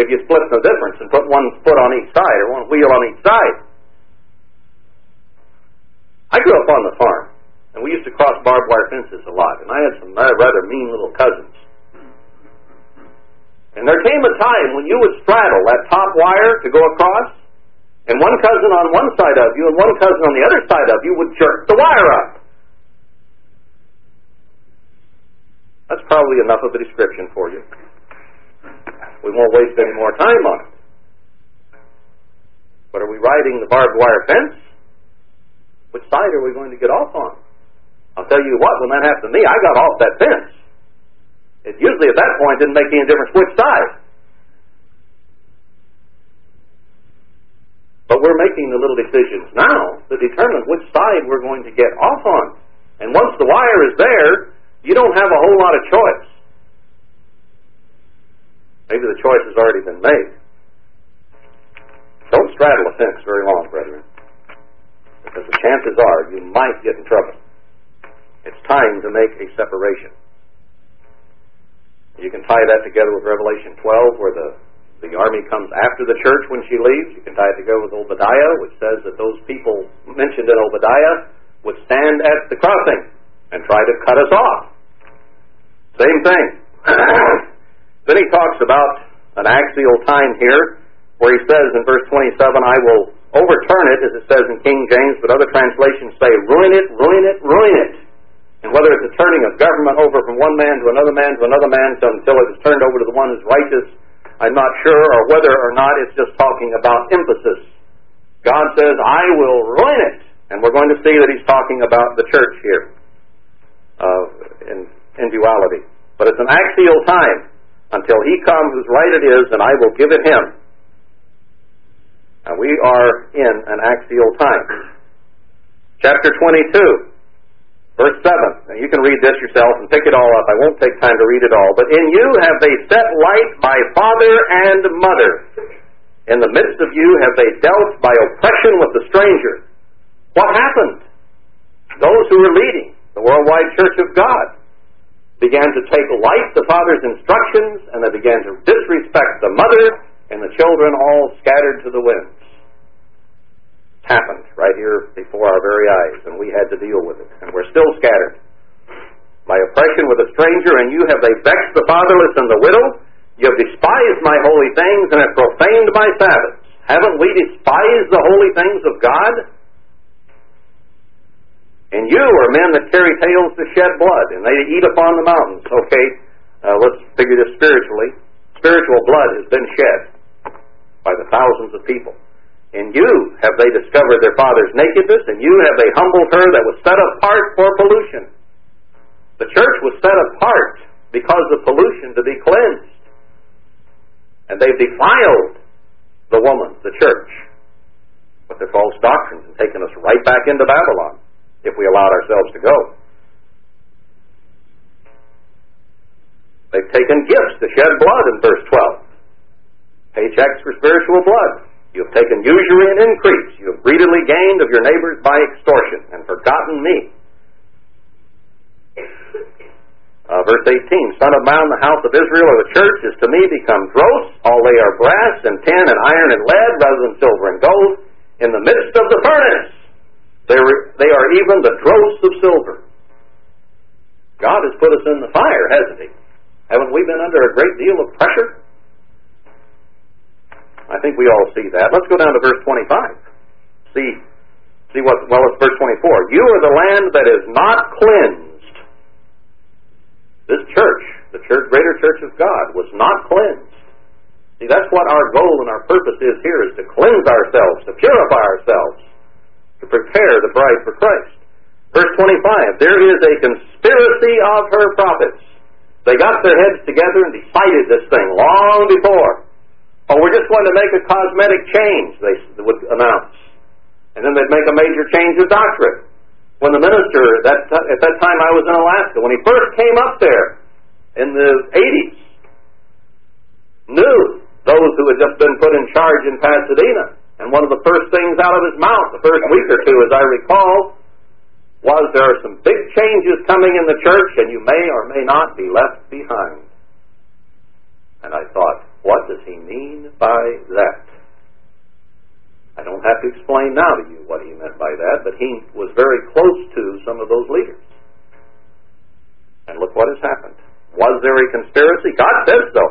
if you split the difference and put one foot on each side or one wheel on each side. I grew up on the farm. And we used to cross barbed wire fences a lot. And I had some uh, rather mean little cousins. And there came a time when you would straddle that top wire to go across, and one cousin on one side of you and one cousin on the other side of you would jerk the wire up. That's probably enough of a description for you. We won't waste any more time on it. But are we riding the barbed wire fence? Which side are we going to get off on? I'll tell you what, when that happened to me, I got off that fence. It usually at that point didn't make any difference which side. But we're making the little decisions now to determine which side we're going to get off on. And once the wire is there, You don't have a whole lot of choice. Maybe the choice has already been made. Don't straddle a fence very long, brethren, because the chances are you might get in trouble. It's time to make a separation. You can tie that together with Revelation 12, where the, the army comes after the church when she leaves. You can tie it together with Obadiah, which says that those people mentioned in Obadiah would stand at the crossing and try to cut us off. Same thing. then he talks about an axial time here, where he says in verse 27, I will overturn it, as it says in King James, but other translations say, ruin it, ruin it, ruin it. And whether it's a turning of government over from one man to another man to another man until it is turned over to the one who's righteous, I'm not sure, or whether or not it's just talking about emphasis. God says, I will ruin it. And we're going to see that he's talking about the church here uh, in, in duality. But it's an axial time until he comes whose right it is, and I will give it him. And we are in an axial time. Chapter 22. Verse 7. Now you can read this yourself and pick it all up. I won't take time to read it all. But in you have they set light by father and mother. In the midst of you have they dealt by oppression with the stranger. What happened? Those who were leading the worldwide church of God began to take light the father's instructions and they began to disrespect the mother and the children all scattered to the winds happened right here before our very eyes, and we had to deal with it. And we're still scattered. by oppression with a stranger, and you have they vexed the fatherless and the widow. You have despised my holy things and have profaned my Sabbaths. Haven't we despised the holy things of God? And you are men that carry tales to shed blood, and they eat upon the mountains. Okay, uh, let's figure this spiritually. Spiritual blood has been shed by the thousands of people. In you have they discovered their father's nakedness, and you have they humbled her that was set apart for pollution. The church was set apart because of pollution to be cleansed. And they've defiled the woman, the church, with their false doctrines and taken us right back into Babylon if we allowed ourselves to go. They've taken gifts to shed blood in verse 12. Paychecks for spiritual blood. You have taken usury and increase. You have greedily gained of your neighbors by extortion and forgotten me. Uh, verse 18, Son of man, the house of Israel or the church is to me become dross. All they are brass and tin and iron and lead rather than silver and gold. In the midst of the furnace, they, re- they are even the dross of silver. God has put us in the fire, hasn't He? Haven't we been under a great deal of pressure? I think we all see that. Let's go down to verse 25. See, see what, well, it's verse 24. You are the land that is not cleansed. This church, the church, greater church of God, was not cleansed. See, that's what our goal and our purpose is here, is to cleanse ourselves, to purify ourselves, to prepare the bride for Christ. Verse 25, there is a conspiracy of her prophets. They got their heads together and decided this thing long before. Oh, we're just going to make a cosmetic change, they would announce. And then they'd make a major change of doctrine. When the minister, that, at that time I was in Alaska, when he first came up there in the 80s, knew those who had just been put in charge in Pasadena. And one of the first things out of his mouth, the first week or two, as I recall, was there are some big changes coming in the church, and you may or may not be left behind. And I thought, what does he mean by that? I don't have to explain now to you what he meant by that, but he was very close to some of those leaders. And look what has happened. Was there a conspiracy? God says so.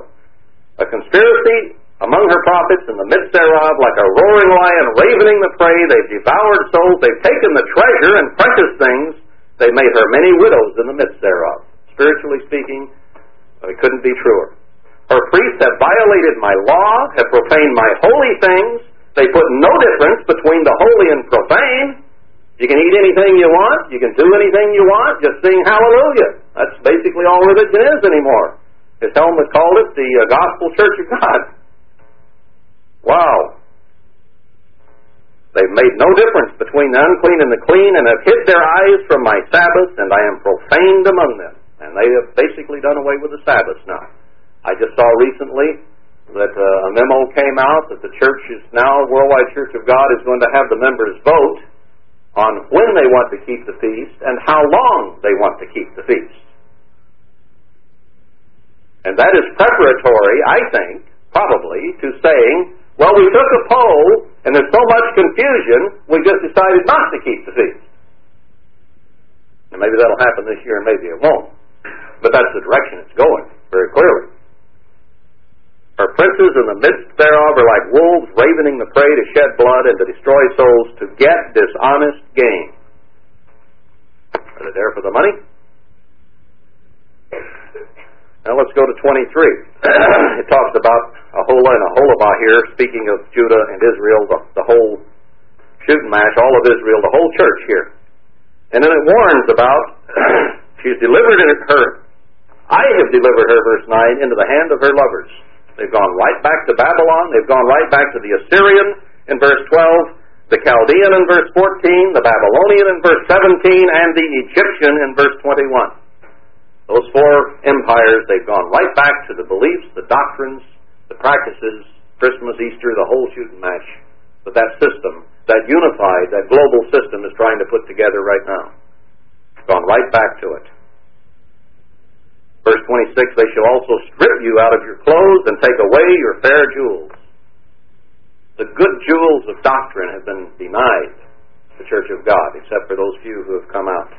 A conspiracy among her prophets in the midst thereof, like a roaring lion ravening the prey. They've devoured souls. They've taken the treasure and precious things. They made her many widows in the midst thereof. Spiritually speaking, it couldn't be truer. Her priests have violated my law, have profaned my holy things. They put no difference between the holy and profane. You can eat anything you want. You can do anything you want. Just sing hallelujah. That's basically all religion is anymore. As Helmut called it, the uh, gospel church of God. Wow. They've made no difference between the unclean and the clean and have hid their eyes from my Sabbath, and I am profaned among them. And they have basically done away with the Sabbath now. I just saw recently that uh, a memo came out that the church is now, Worldwide Church of God, is going to have the members vote on when they want to keep the feast and how long they want to keep the feast. And that is preparatory, I think, probably, to saying, well, we took a poll and there's so much confusion, we just decided not to keep the feast. And maybe that'll happen this year and maybe it won't. But that's the direction it's going, very clearly. Her princes in the midst thereof are like wolves ravening the prey to shed blood and to destroy souls to get dishonest gain. Are they there for the money? Now let's go to 23. it talks about Aholah and Aholibah here, speaking of Judah and Israel, the, the whole shooting match, all of Israel, the whole church here. And then it warns about she's delivered her, I have delivered her, verse 9, into the hand of her lovers. They've gone right back to Babylon. They've gone right back to the Assyrian in verse 12, the Chaldean in verse 14, the Babylonian in verse 17, and the Egyptian in verse 21. Those four empires, they've gone right back to the beliefs, the doctrines, the practices, Christmas, Easter, the whole shooting match. But that system, that unified, that global system is trying to put together right now. Gone right back to it. Verse 26, they shall also strip you out of your clothes and take away your fair jewels. The good jewels of doctrine have been denied the church of God, except for those few who have come out.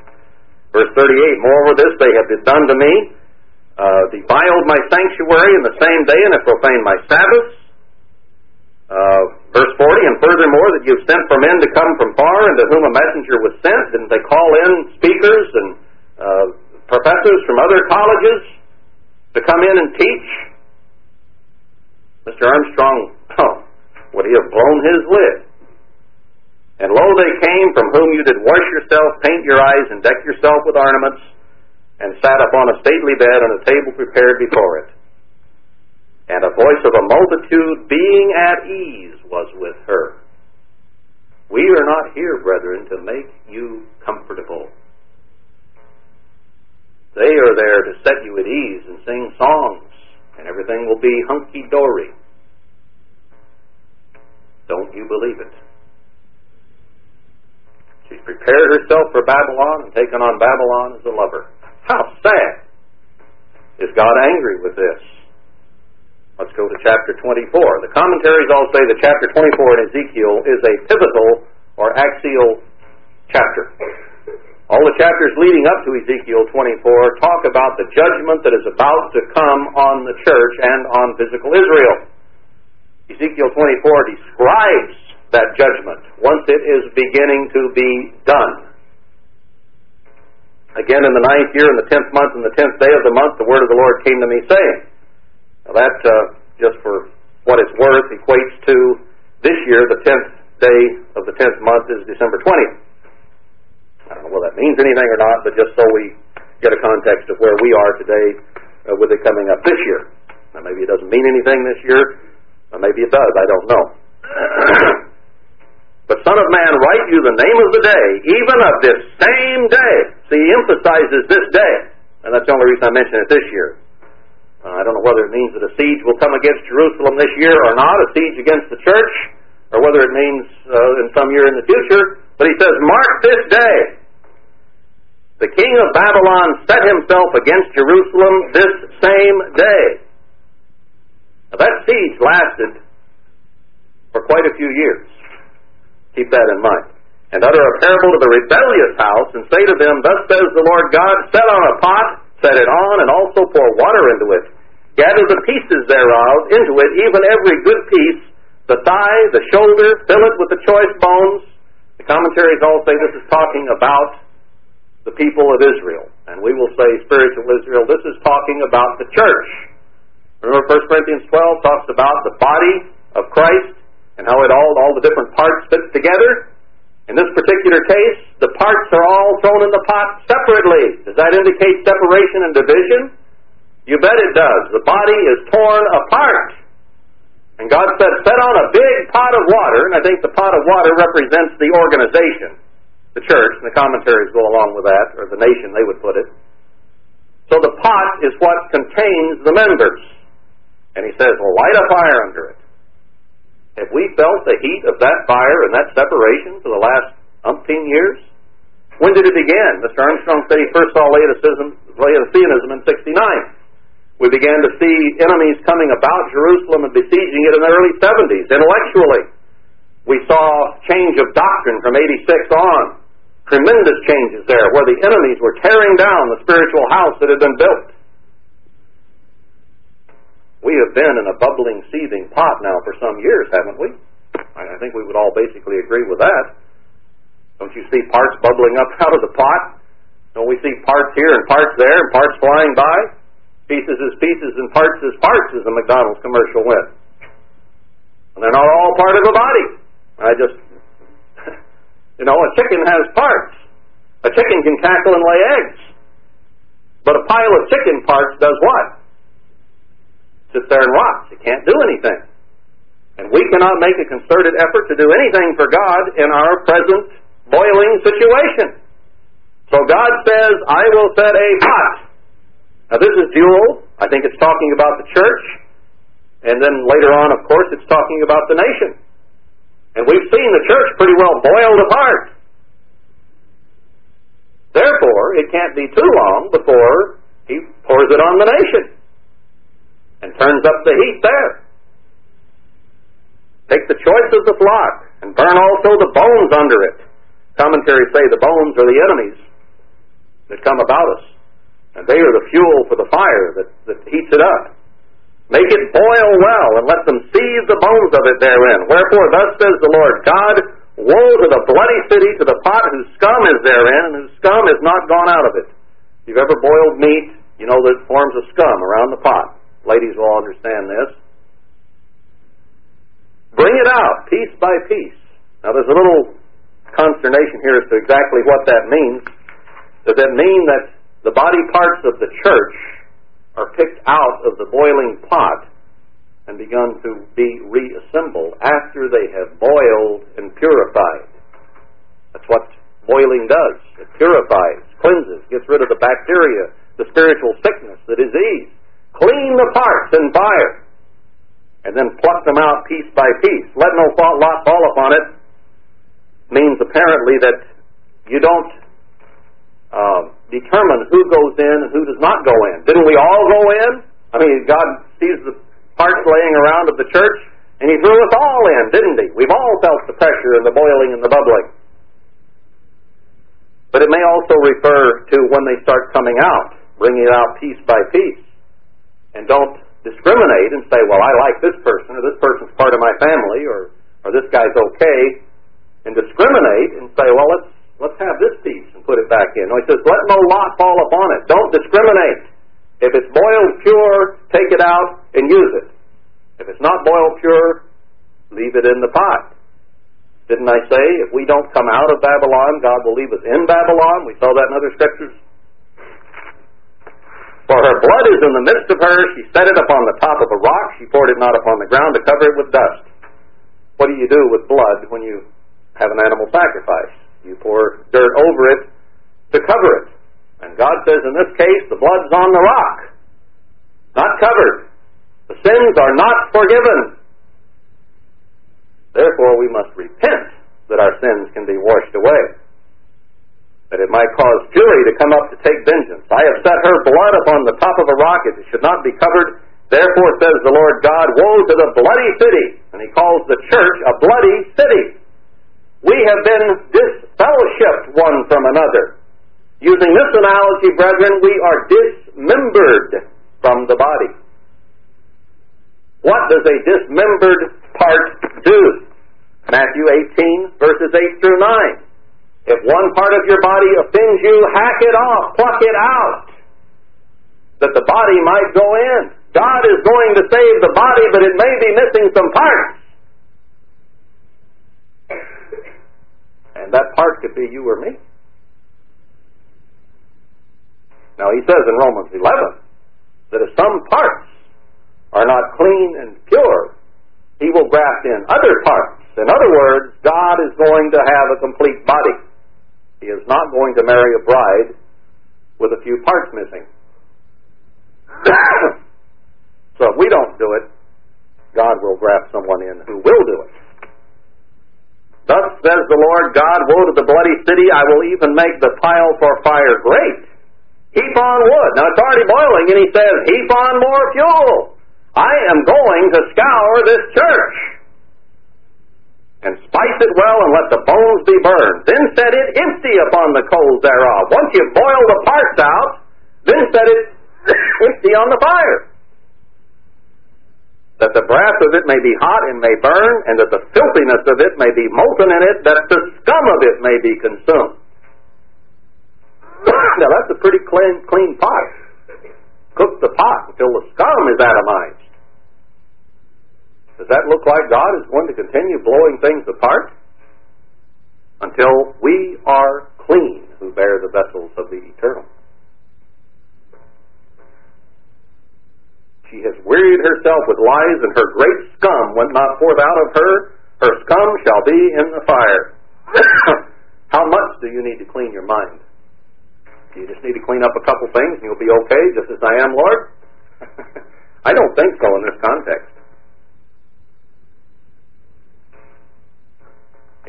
Verse 38, Moreover this they have done to me, uh, defiled my sanctuary in the same day, and have profaned my Sabbaths. Uh, verse 40, And furthermore that you've sent for men to come from far, and to whom a messenger was sent, and they call in speakers and uh, professors from other colleges to come in and teach. Mr. Armstrong, oh, would he have blown his lid? And lo, they came from whom you did wash yourself, paint your eyes, and deck yourself with ornaments, and sat upon a stately bed on a table prepared before it. And a voice of a multitude being at ease was with her. We are not here, brethren, to make you comfortable. They are there to set you at ease and sing songs, and everything will be hunky dory. Don't you believe it? She's prepared herself for Babylon and taken on Babylon as a lover. How sad! Is God angry with this? Let's go to chapter 24. The commentaries all say that chapter 24 in Ezekiel is a pivotal or axial chapter. All the chapters leading up to Ezekiel 24 talk about the judgment that is about to come on the church and on physical Israel. Ezekiel 24 describes that judgment once it is beginning to be done. Again, in the ninth year, in the tenth month, in the tenth day of the month, the word of the Lord came to me, saying, Now that, uh, just for what it's worth, equates to this year, the tenth day of the tenth month is December 20th. I don't know whether that means anything or not, but just so we get a context of where we are today uh, with it coming up this year. Now, maybe it doesn't mean anything this year, or maybe it does, I don't know. But Son of Man, write you the name of the day, even of this same day. See, he emphasizes this day. And that's the only reason I mention it this year. Uh, I don't know whether it means that a siege will come against Jerusalem this year or not, a siege against the church, or whether it means uh, in some year in the future. But he says, Mark this day. The king of Babylon set himself against Jerusalem this same day. Now, that siege lasted for quite a few years. Keep that in mind. And utter a parable to the rebellious house, and say to them, Thus says the Lord God, Set on a pot, set it on, and also pour water into it. Gather the pieces thereof into it, even every good piece, the thigh, the shoulder, fill it with the choice bones. The commentaries all say this is talking about the people of Israel. And we will say spiritual Israel. This is talking about the church. Remember 1 Corinthians 12 talks about the body of Christ and how it all, all the different parts fit together. In this particular case, the parts are all thrown in the pot separately. Does that indicate separation and division? You bet it does. The body is torn apart. And God said, set on a big pot of water, and I think the pot of water represents the organization, the church, and the commentaries go along with that, or the nation, they would put it. So the pot is what contains the members. And he says, well, light a fire under it. Have we felt the heat of that fire and that separation for the last umpteen years? When did it begin? Mr. Armstrong said he first saw Laodiceanism, Laodiceanism in 69. We began to see enemies coming about Jerusalem and besieging it in the early 70s, intellectually. We saw change of doctrine from 86 on. Tremendous changes there, where the enemies were tearing down the spiritual house that had been built. We have been in a bubbling, seething pot now for some years, haven't we? I think we would all basically agree with that. Don't you see parts bubbling up out of the pot? Don't we see parts here and parts there and parts flying by? Pieces is pieces and parts is parts, as the McDonald's commercial went. And they're not all part of a body. I just, you know, a chicken has parts. A chicken can cackle and lay eggs. But a pile of chicken parts does what? sits there and rots. It can't do anything. And we cannot make a concerted effort to do anything for God in our present boiling situation. So God says, I will set a pot. Now this is dual. I think it's talking about the church. And then later on, of course, it's talking about the nation. And we've seen the church pretty well boiled apart. Therefore, it can't be too long before he pours it on the nation and turns up the heat there. Take the choice of the flock and burn also the bones under it. Commentaries say the bones are the enemies that come about us, and they are the fuel for the fire that, that heats it up. Make it boil well, and let them seethe the bones of it therein. Wherefore, thus says the Lord God, Woe to the bloody city, to the pot whose scum is therein, and whose scum is not gone out of it. If you've ever boiled meat, you know that it forms a scum around the pot. Ladies will understand this. Bring it out piece by piece. Now there's a little consternation here as to exactly what that means. Does that mean that the body parts of the church are picked out of the boiling pot and begun to be reassembled after they have boiled and purified? That's what boiling does. It purifies, cleanses, gets rid of the bacteria, the spiritual sickness, the disease clean the parts in fire, and then pluck them out piece by piece. Let no lot fall upon it means apparently that you don't uh, determine who goes in and who does not go in. Didn't we all go in? I mean, God sees the parts laying around of the church, and He threw us all in, didn't He? We've all felt the pressure and the boiling and the bubbling. But it may also refer to when they start coming out, bringing it out piece by piece and don't discriminate and say, well, I like this person, or this person's part of my family, or, or this guy's okay, and discriminate and say, well, let's, let's have this piece and put it back in. No, he says, let no lot fall upon it. Don't discriminate. If it's boiled pure, take it out and use it. If it's not boiled pure, leave it in the pot. Didn't I say, if we don't come out of Babylon, God will leave us in Babylon? We saw that in other scriptures. For her blood is in the midst of her. She set it upon the top of a rock. She poured it not upon the ground to cover it with dust. What do you do with blood when you have an animal sacrifice? You pour dirt over it to cover it. And God says in this case, the blood's on the rock, not covered. The sins are not forgiven. Therefore, we must repent that our sins can be washed away that it might cause fury to come up to take vengeance. I have set her blood upon the top of a rock, it should not be covered. Therefore says the Lord God, Woe to the bloody city! And he calls the church a bloody city. We have been disfellowshipped one from another. Using this analogy, brethren, we are dismembered from the body. What does a dismembered part do? Matthew 18, verses 8 through 9. If one part of your body offends you, hack it off, pluck it out, that the body might go in. God is going to save the body, but it may be missing some parts. And that part could be you or me. Now, he says in Romans 11 that if some parts are not clean and pure, he will graft in other parts. In other words, God is going to have a complete body. He is not going to marry a bride with a few parts missing. so if we don't do it, God will graft someone in who will do it. Thus says the Lord God, Woe to the bloody city, I will even make the pile for fire great. Heap on wood. Now it's already boiling, and he says, Heap on more fuel. I am going to scour this church. And spice it well, and let the bones be burned. Then set it empty upon the coals thereof. Once you boil the parts out, then set it empty on the fire that the brass of it may be hot and may burn, and that the filthiness of it may be molten in it, that the scum of it may be consumed. now that's a pretty clean, clean pot. Cook the pot until the scum is atomized. Does that look like God is going to continue blowing things apart? Until we are clean who bear the vessels of the eternal. She has wearied herself with lies, and her great scum went not forth out of her. Her scum shall be in the fire. How much do you need to clean your mind? You just need to clean up a couple things and you'll be okay, just as I am, Lord? I don't think so in this context.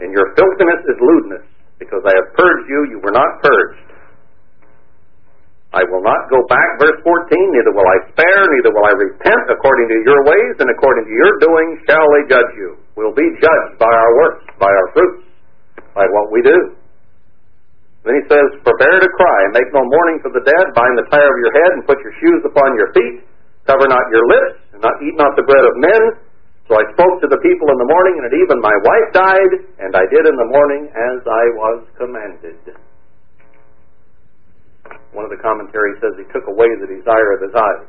And your filthiness is lewdness, because I have purged you, you were not purged. I will not go back, verse 14, neither will I spare, neither will I repent. According to your ways and according to your doing shall they judge you. We'll be judged by our works, by our fruits, by what we do. Then he says, Prepare to cry, make no mourning for the dead, bind the tire of your head, and put your shoes upon your feet, cover not your lips, and not eat not the bread of men. So I spoke to the people in the morning, and at even my wife died, and I did in the morning as I was commanded. One of the commentaries says he took away the desire of his eyes.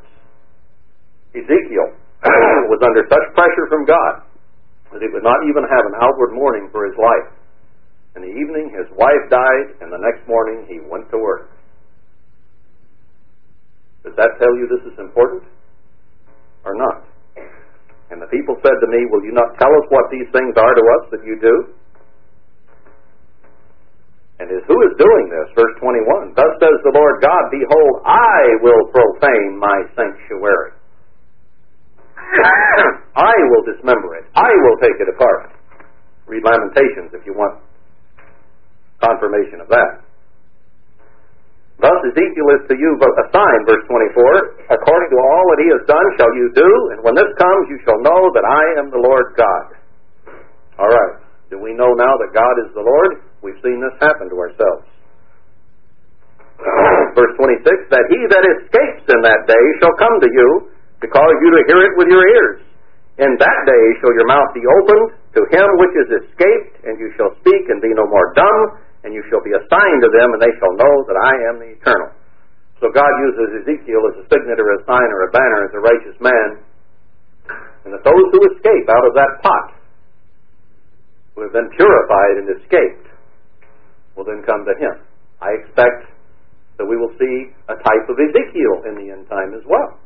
Ezekiel was under such pressure from God that he would not even have an outward mourning for his life. In the evening, his wife died, and the next morning, he went to work. Does that tell you this is important? Or not? And the people said to me, Will you not tell us what these things are to us that you do? And who is doing this? Verse 21. Thus says the Lord God, Behold, I will profane my sanctuary. I will dismember it. I will take it apart. Read Lamentations if you want confirmation of that. Thus Ezekiel is to you a sign, verse 24. According to all that he has done shall you do, and when this comes you shall know that I am the Lord God. All right. Do we know now that God is the Lord? We've seen this happen to ourselves. Verse 26 That he that escapes in that day shall come to you, to cause you to hear it with your ears. In that day shall your mouth be opened to him which is escaped, and you shall speak and be no more dumb, and you shall be a sign to them, and they shall know that I am the eternal. So God uses Ezekiel as a signet or a sign or a banner as a righteous man, and that those who escape out of that pot who have been purified and escaped will then come to him. I expect that we will see a type of Ezekiel in the end time as well.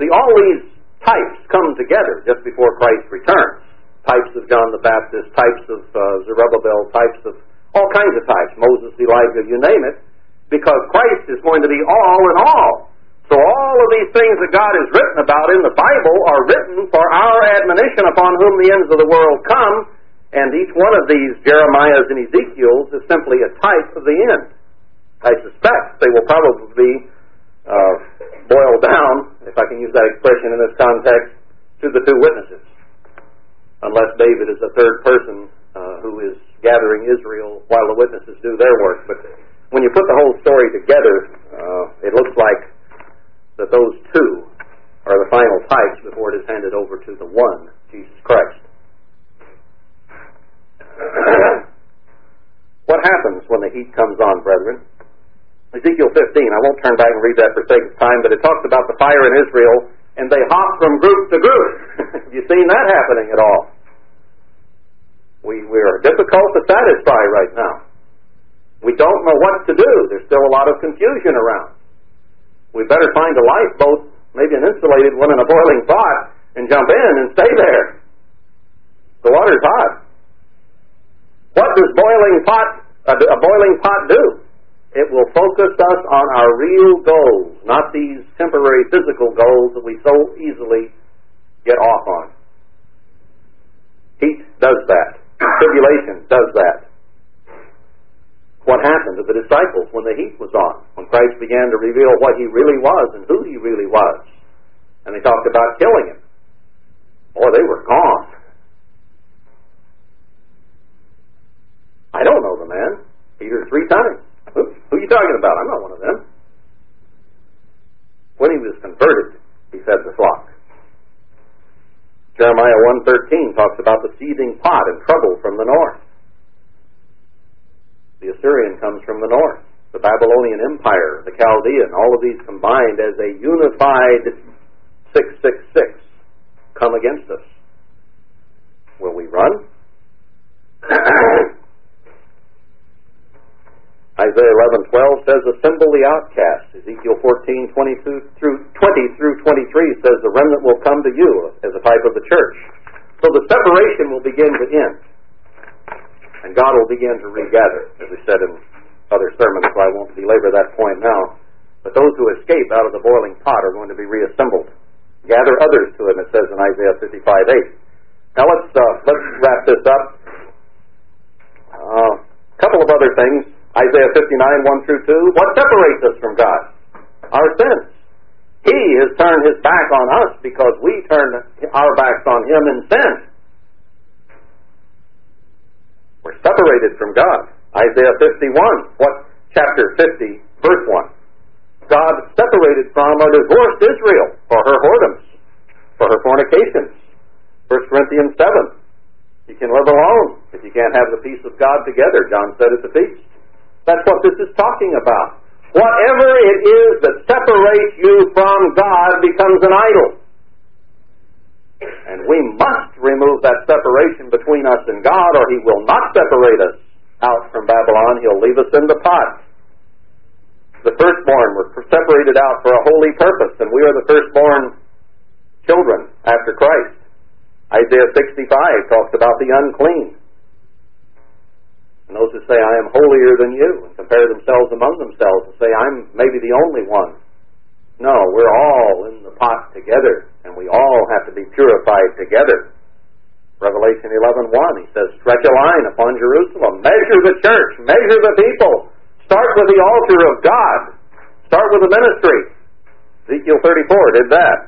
See, all these types come together just before Christ returns. Types of John the Baptist, types of uh, Zerubbabel, types of all kinds of types, Moses, Elijah, you name it, because Christ is going to be all in all. So all of these things that God has written about in the Bible are written for our admonition upon whom the ends of the world come, and each one of these Jeremiahs and Ezekiels is simply a type of the end. I suspect they will probably be uh, boiled down, if I can use that expression in this context, to the two witnesses, unless David is a third person uh, who is gathering Israel while the witnesses do their work. But when you put the whole story together, uh, it looks like that those two are the final types before it is handed over to the one, Jesus Christ. what happens when the heat comes on, brethren? Ezekiel 15, I won't turn back and read that for sake of time, but it talks about the fire in Israel, and they hop from group to group. Have you seen that happening at all? We, we are difficult to satisfy right now. We don't know what to do. There's still a lot of confusion around we better find a lifeboat, maybe an insulated one in a boiling pot, and jump in and stay there. The water's hot. What does boiling pot uh, a, a boiling pot do? It will focus us on our real goals, not these temporary physical goals that we so easily get off on. Heat does that. Tribulation does that. What happened to the disciples when the heat was on? When Christ began to reveal what he really was and who he really was. And they talked about killing him. Boy, they were gone. I don't know the man. Peter three times. Who, who are you talking about? I'm not one of them. When he was converted, he fed the flock. Jeremiah 1.13 talks about the seething pot and trouble from the north. The Assyrian comes from the north. The Babylonian Empire, the Chaldean, all of these combined as a unified 666 come against us. Will we run? Isaiah 11:12 says, "Assemble the outcast." Ezekiel 14:22 through 20 through 23 says, "The remnant will come to you as a type of the church." So the separation will begin to end, and God will begin to regather, as we said in other sermons. So I won't belabor that point now. But those who escape out of the boiling pot are going to be reassembled. Gather others to him, it says in Isaiah 55:8. Now let's uh, let's wrap this up. A uh, couple of other things. Isaiah 59, 1 through 2. What separates us from God? Our sins. He has turned his back on us because we turned our backs on him in sin. We're separated from God. Isaiah 51, what chapter 50, verse 1. God separated from or divorced Israel for her whoredoms, for her fornications. 1 Corinthians 7. You can live alone if you can't have the peace of God together, John said at the feast. That's what this is talking about. Whatever it is that separates you from God becomes an idol. And we must remove that separation between us and God, or He will not separate us out from Babylon. He'll leave us in the pot. The firstborn were separated out for a holy purpose, and we are the firstborn children after Christ. Isaiah 65 talks about the unclean. And those who say, I am holier than you, and compare themselves among themselves and say, I'm maybe the only one. No, we're all in the pot together, and we all have to be purified together. Revelation 11.1, he says, stretch a line upon Jerusalem, measure the church, measure the people, start with the altar of God, start with the ministry. Ezekiel 34 did that.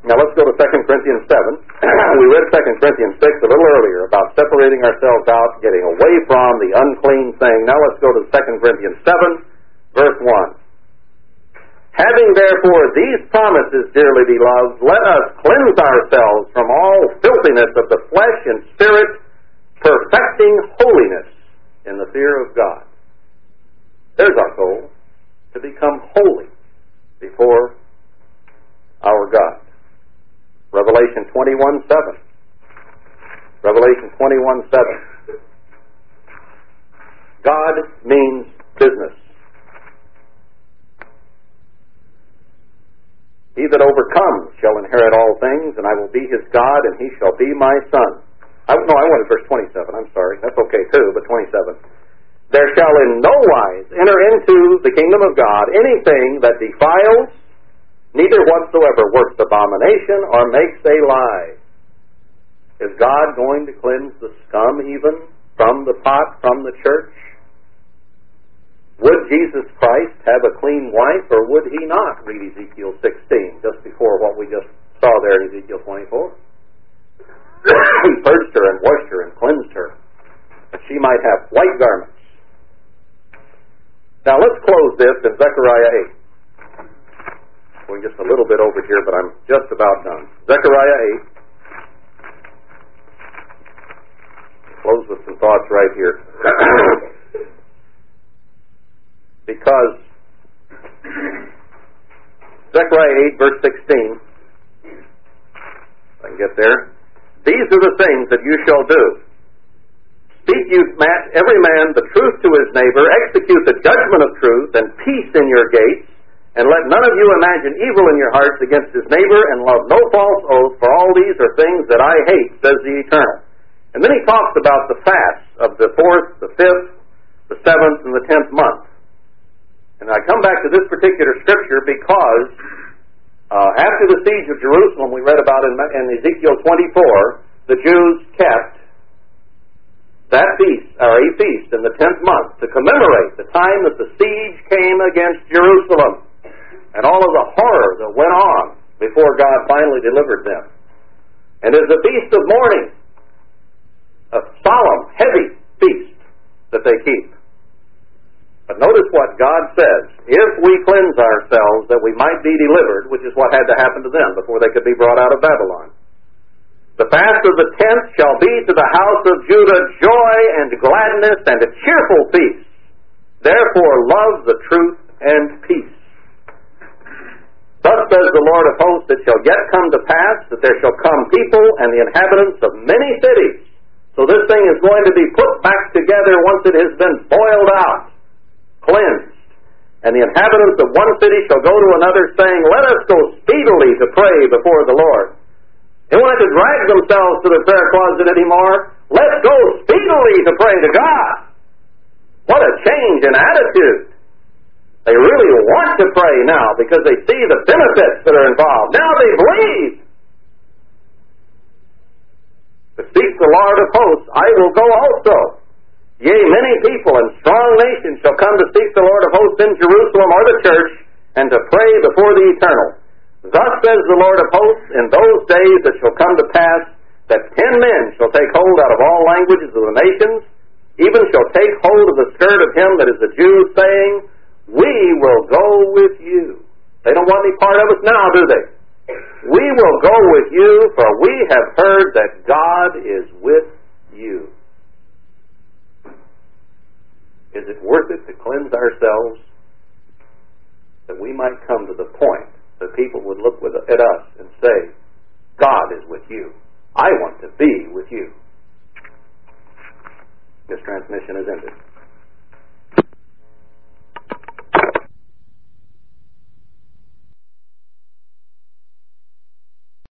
Now let's go to 2 Corinthians 7. we read 2 Corinthians 6 a little earlier about separating ourselves out, getting away from the unclean thing. Now let's go to 2 Corinthians 7, verse 1. Having therefore these promises, dearly beloved, let us cleanse ourselves from all filthiness of the flesh and spirit, perfecting holiness in the fear of God. There's our goal, to become holy before our God. Revelation 21 7. Revelation 21 7. God means business. He that overcomes shall inherit all things, and I will be his God, and he shall be my son. I, no, I wanted verse 27. I'm sorry. That's okay too, but 27. There shall in no wise enter into the kingdom of God anything that defiles, neither whatsoever works abomination or makes a lie. Is God going to cleanse the scum even from the pot, from the church? Would Jesus Christ have a clean wife or would he not? Read Ezekiel 16, just before what we just saw there in Ezekiel 24. he purged her and washed her and cleansed her, that she might have white garments. Now let's close this in Zechariah 8 just a little bit over here, but I'm just about done. Zechariah 8. Close with some thoughts right here. because Zechariah 8, verse 16, I can get there. These are the things that you shall do. Speak you every man the truth to his neighbor, execute the judgment of truth, and peace in your gates and let none of you imagine evil in your hearts against his neighbor, and love no false oath, for all these are things that I hate, says the Eternal. And then he talks about the fasts of the fourth, the fifth, the seventh and the tenth month. And I come back to this particular scripture because uh, after the siege of Jerusalem, we read about in, in Ezekiel 24, the Jews kept that feast, or a feast in the tenth month, to commemorate the time that the siege came against Jerusalem and all of the horror that went on before God finally delivered them. And it's a feast of mourning, a solemn, heavy feast that they keep. But notice what God says. If we cleanse ourselves that we might be delivered, which is what had to happen to them before they could be brought out of Babylon. The fast of the tenth shall be to the house of Judah joy and gladness and a cheerful feast. Therefore love the truth and peace. Thus says the Lord of hosts, it shall yet come to pass that there shall come people and the inhabitants of many cities. So this thing is going to be put back together once it has been boiled out cleansed. And the inhabitants of one city shall go to another, saying, Let us go speedily to pray before the Lord. They won't have to drag themselves to the prayer closet anymore. Let's go speedily to pray to God. What a change in attitude. They really want to pray now because they see the benefits that are involved. Now they believe. To seek the Lord of hosts, I will go also. Yea, many people and strong nations shall come to seek the Lord of hosts in Jerusalem or the church, and to pray before the eternal. Thus says the Lord of hosts, in those days it shall come to pass that ten men shall take hold out of all languages of the nations, even shall take hold of the skirt of him that is a Jew, saying, We will go with you. They don't want any part of us now, do they? We will go with you, for we have heard that God is with you. Is it worth it to cleanse ourselves that we might come to the point that people would look with, at us and say, God is with you. I want to be with you. This transmission is ended.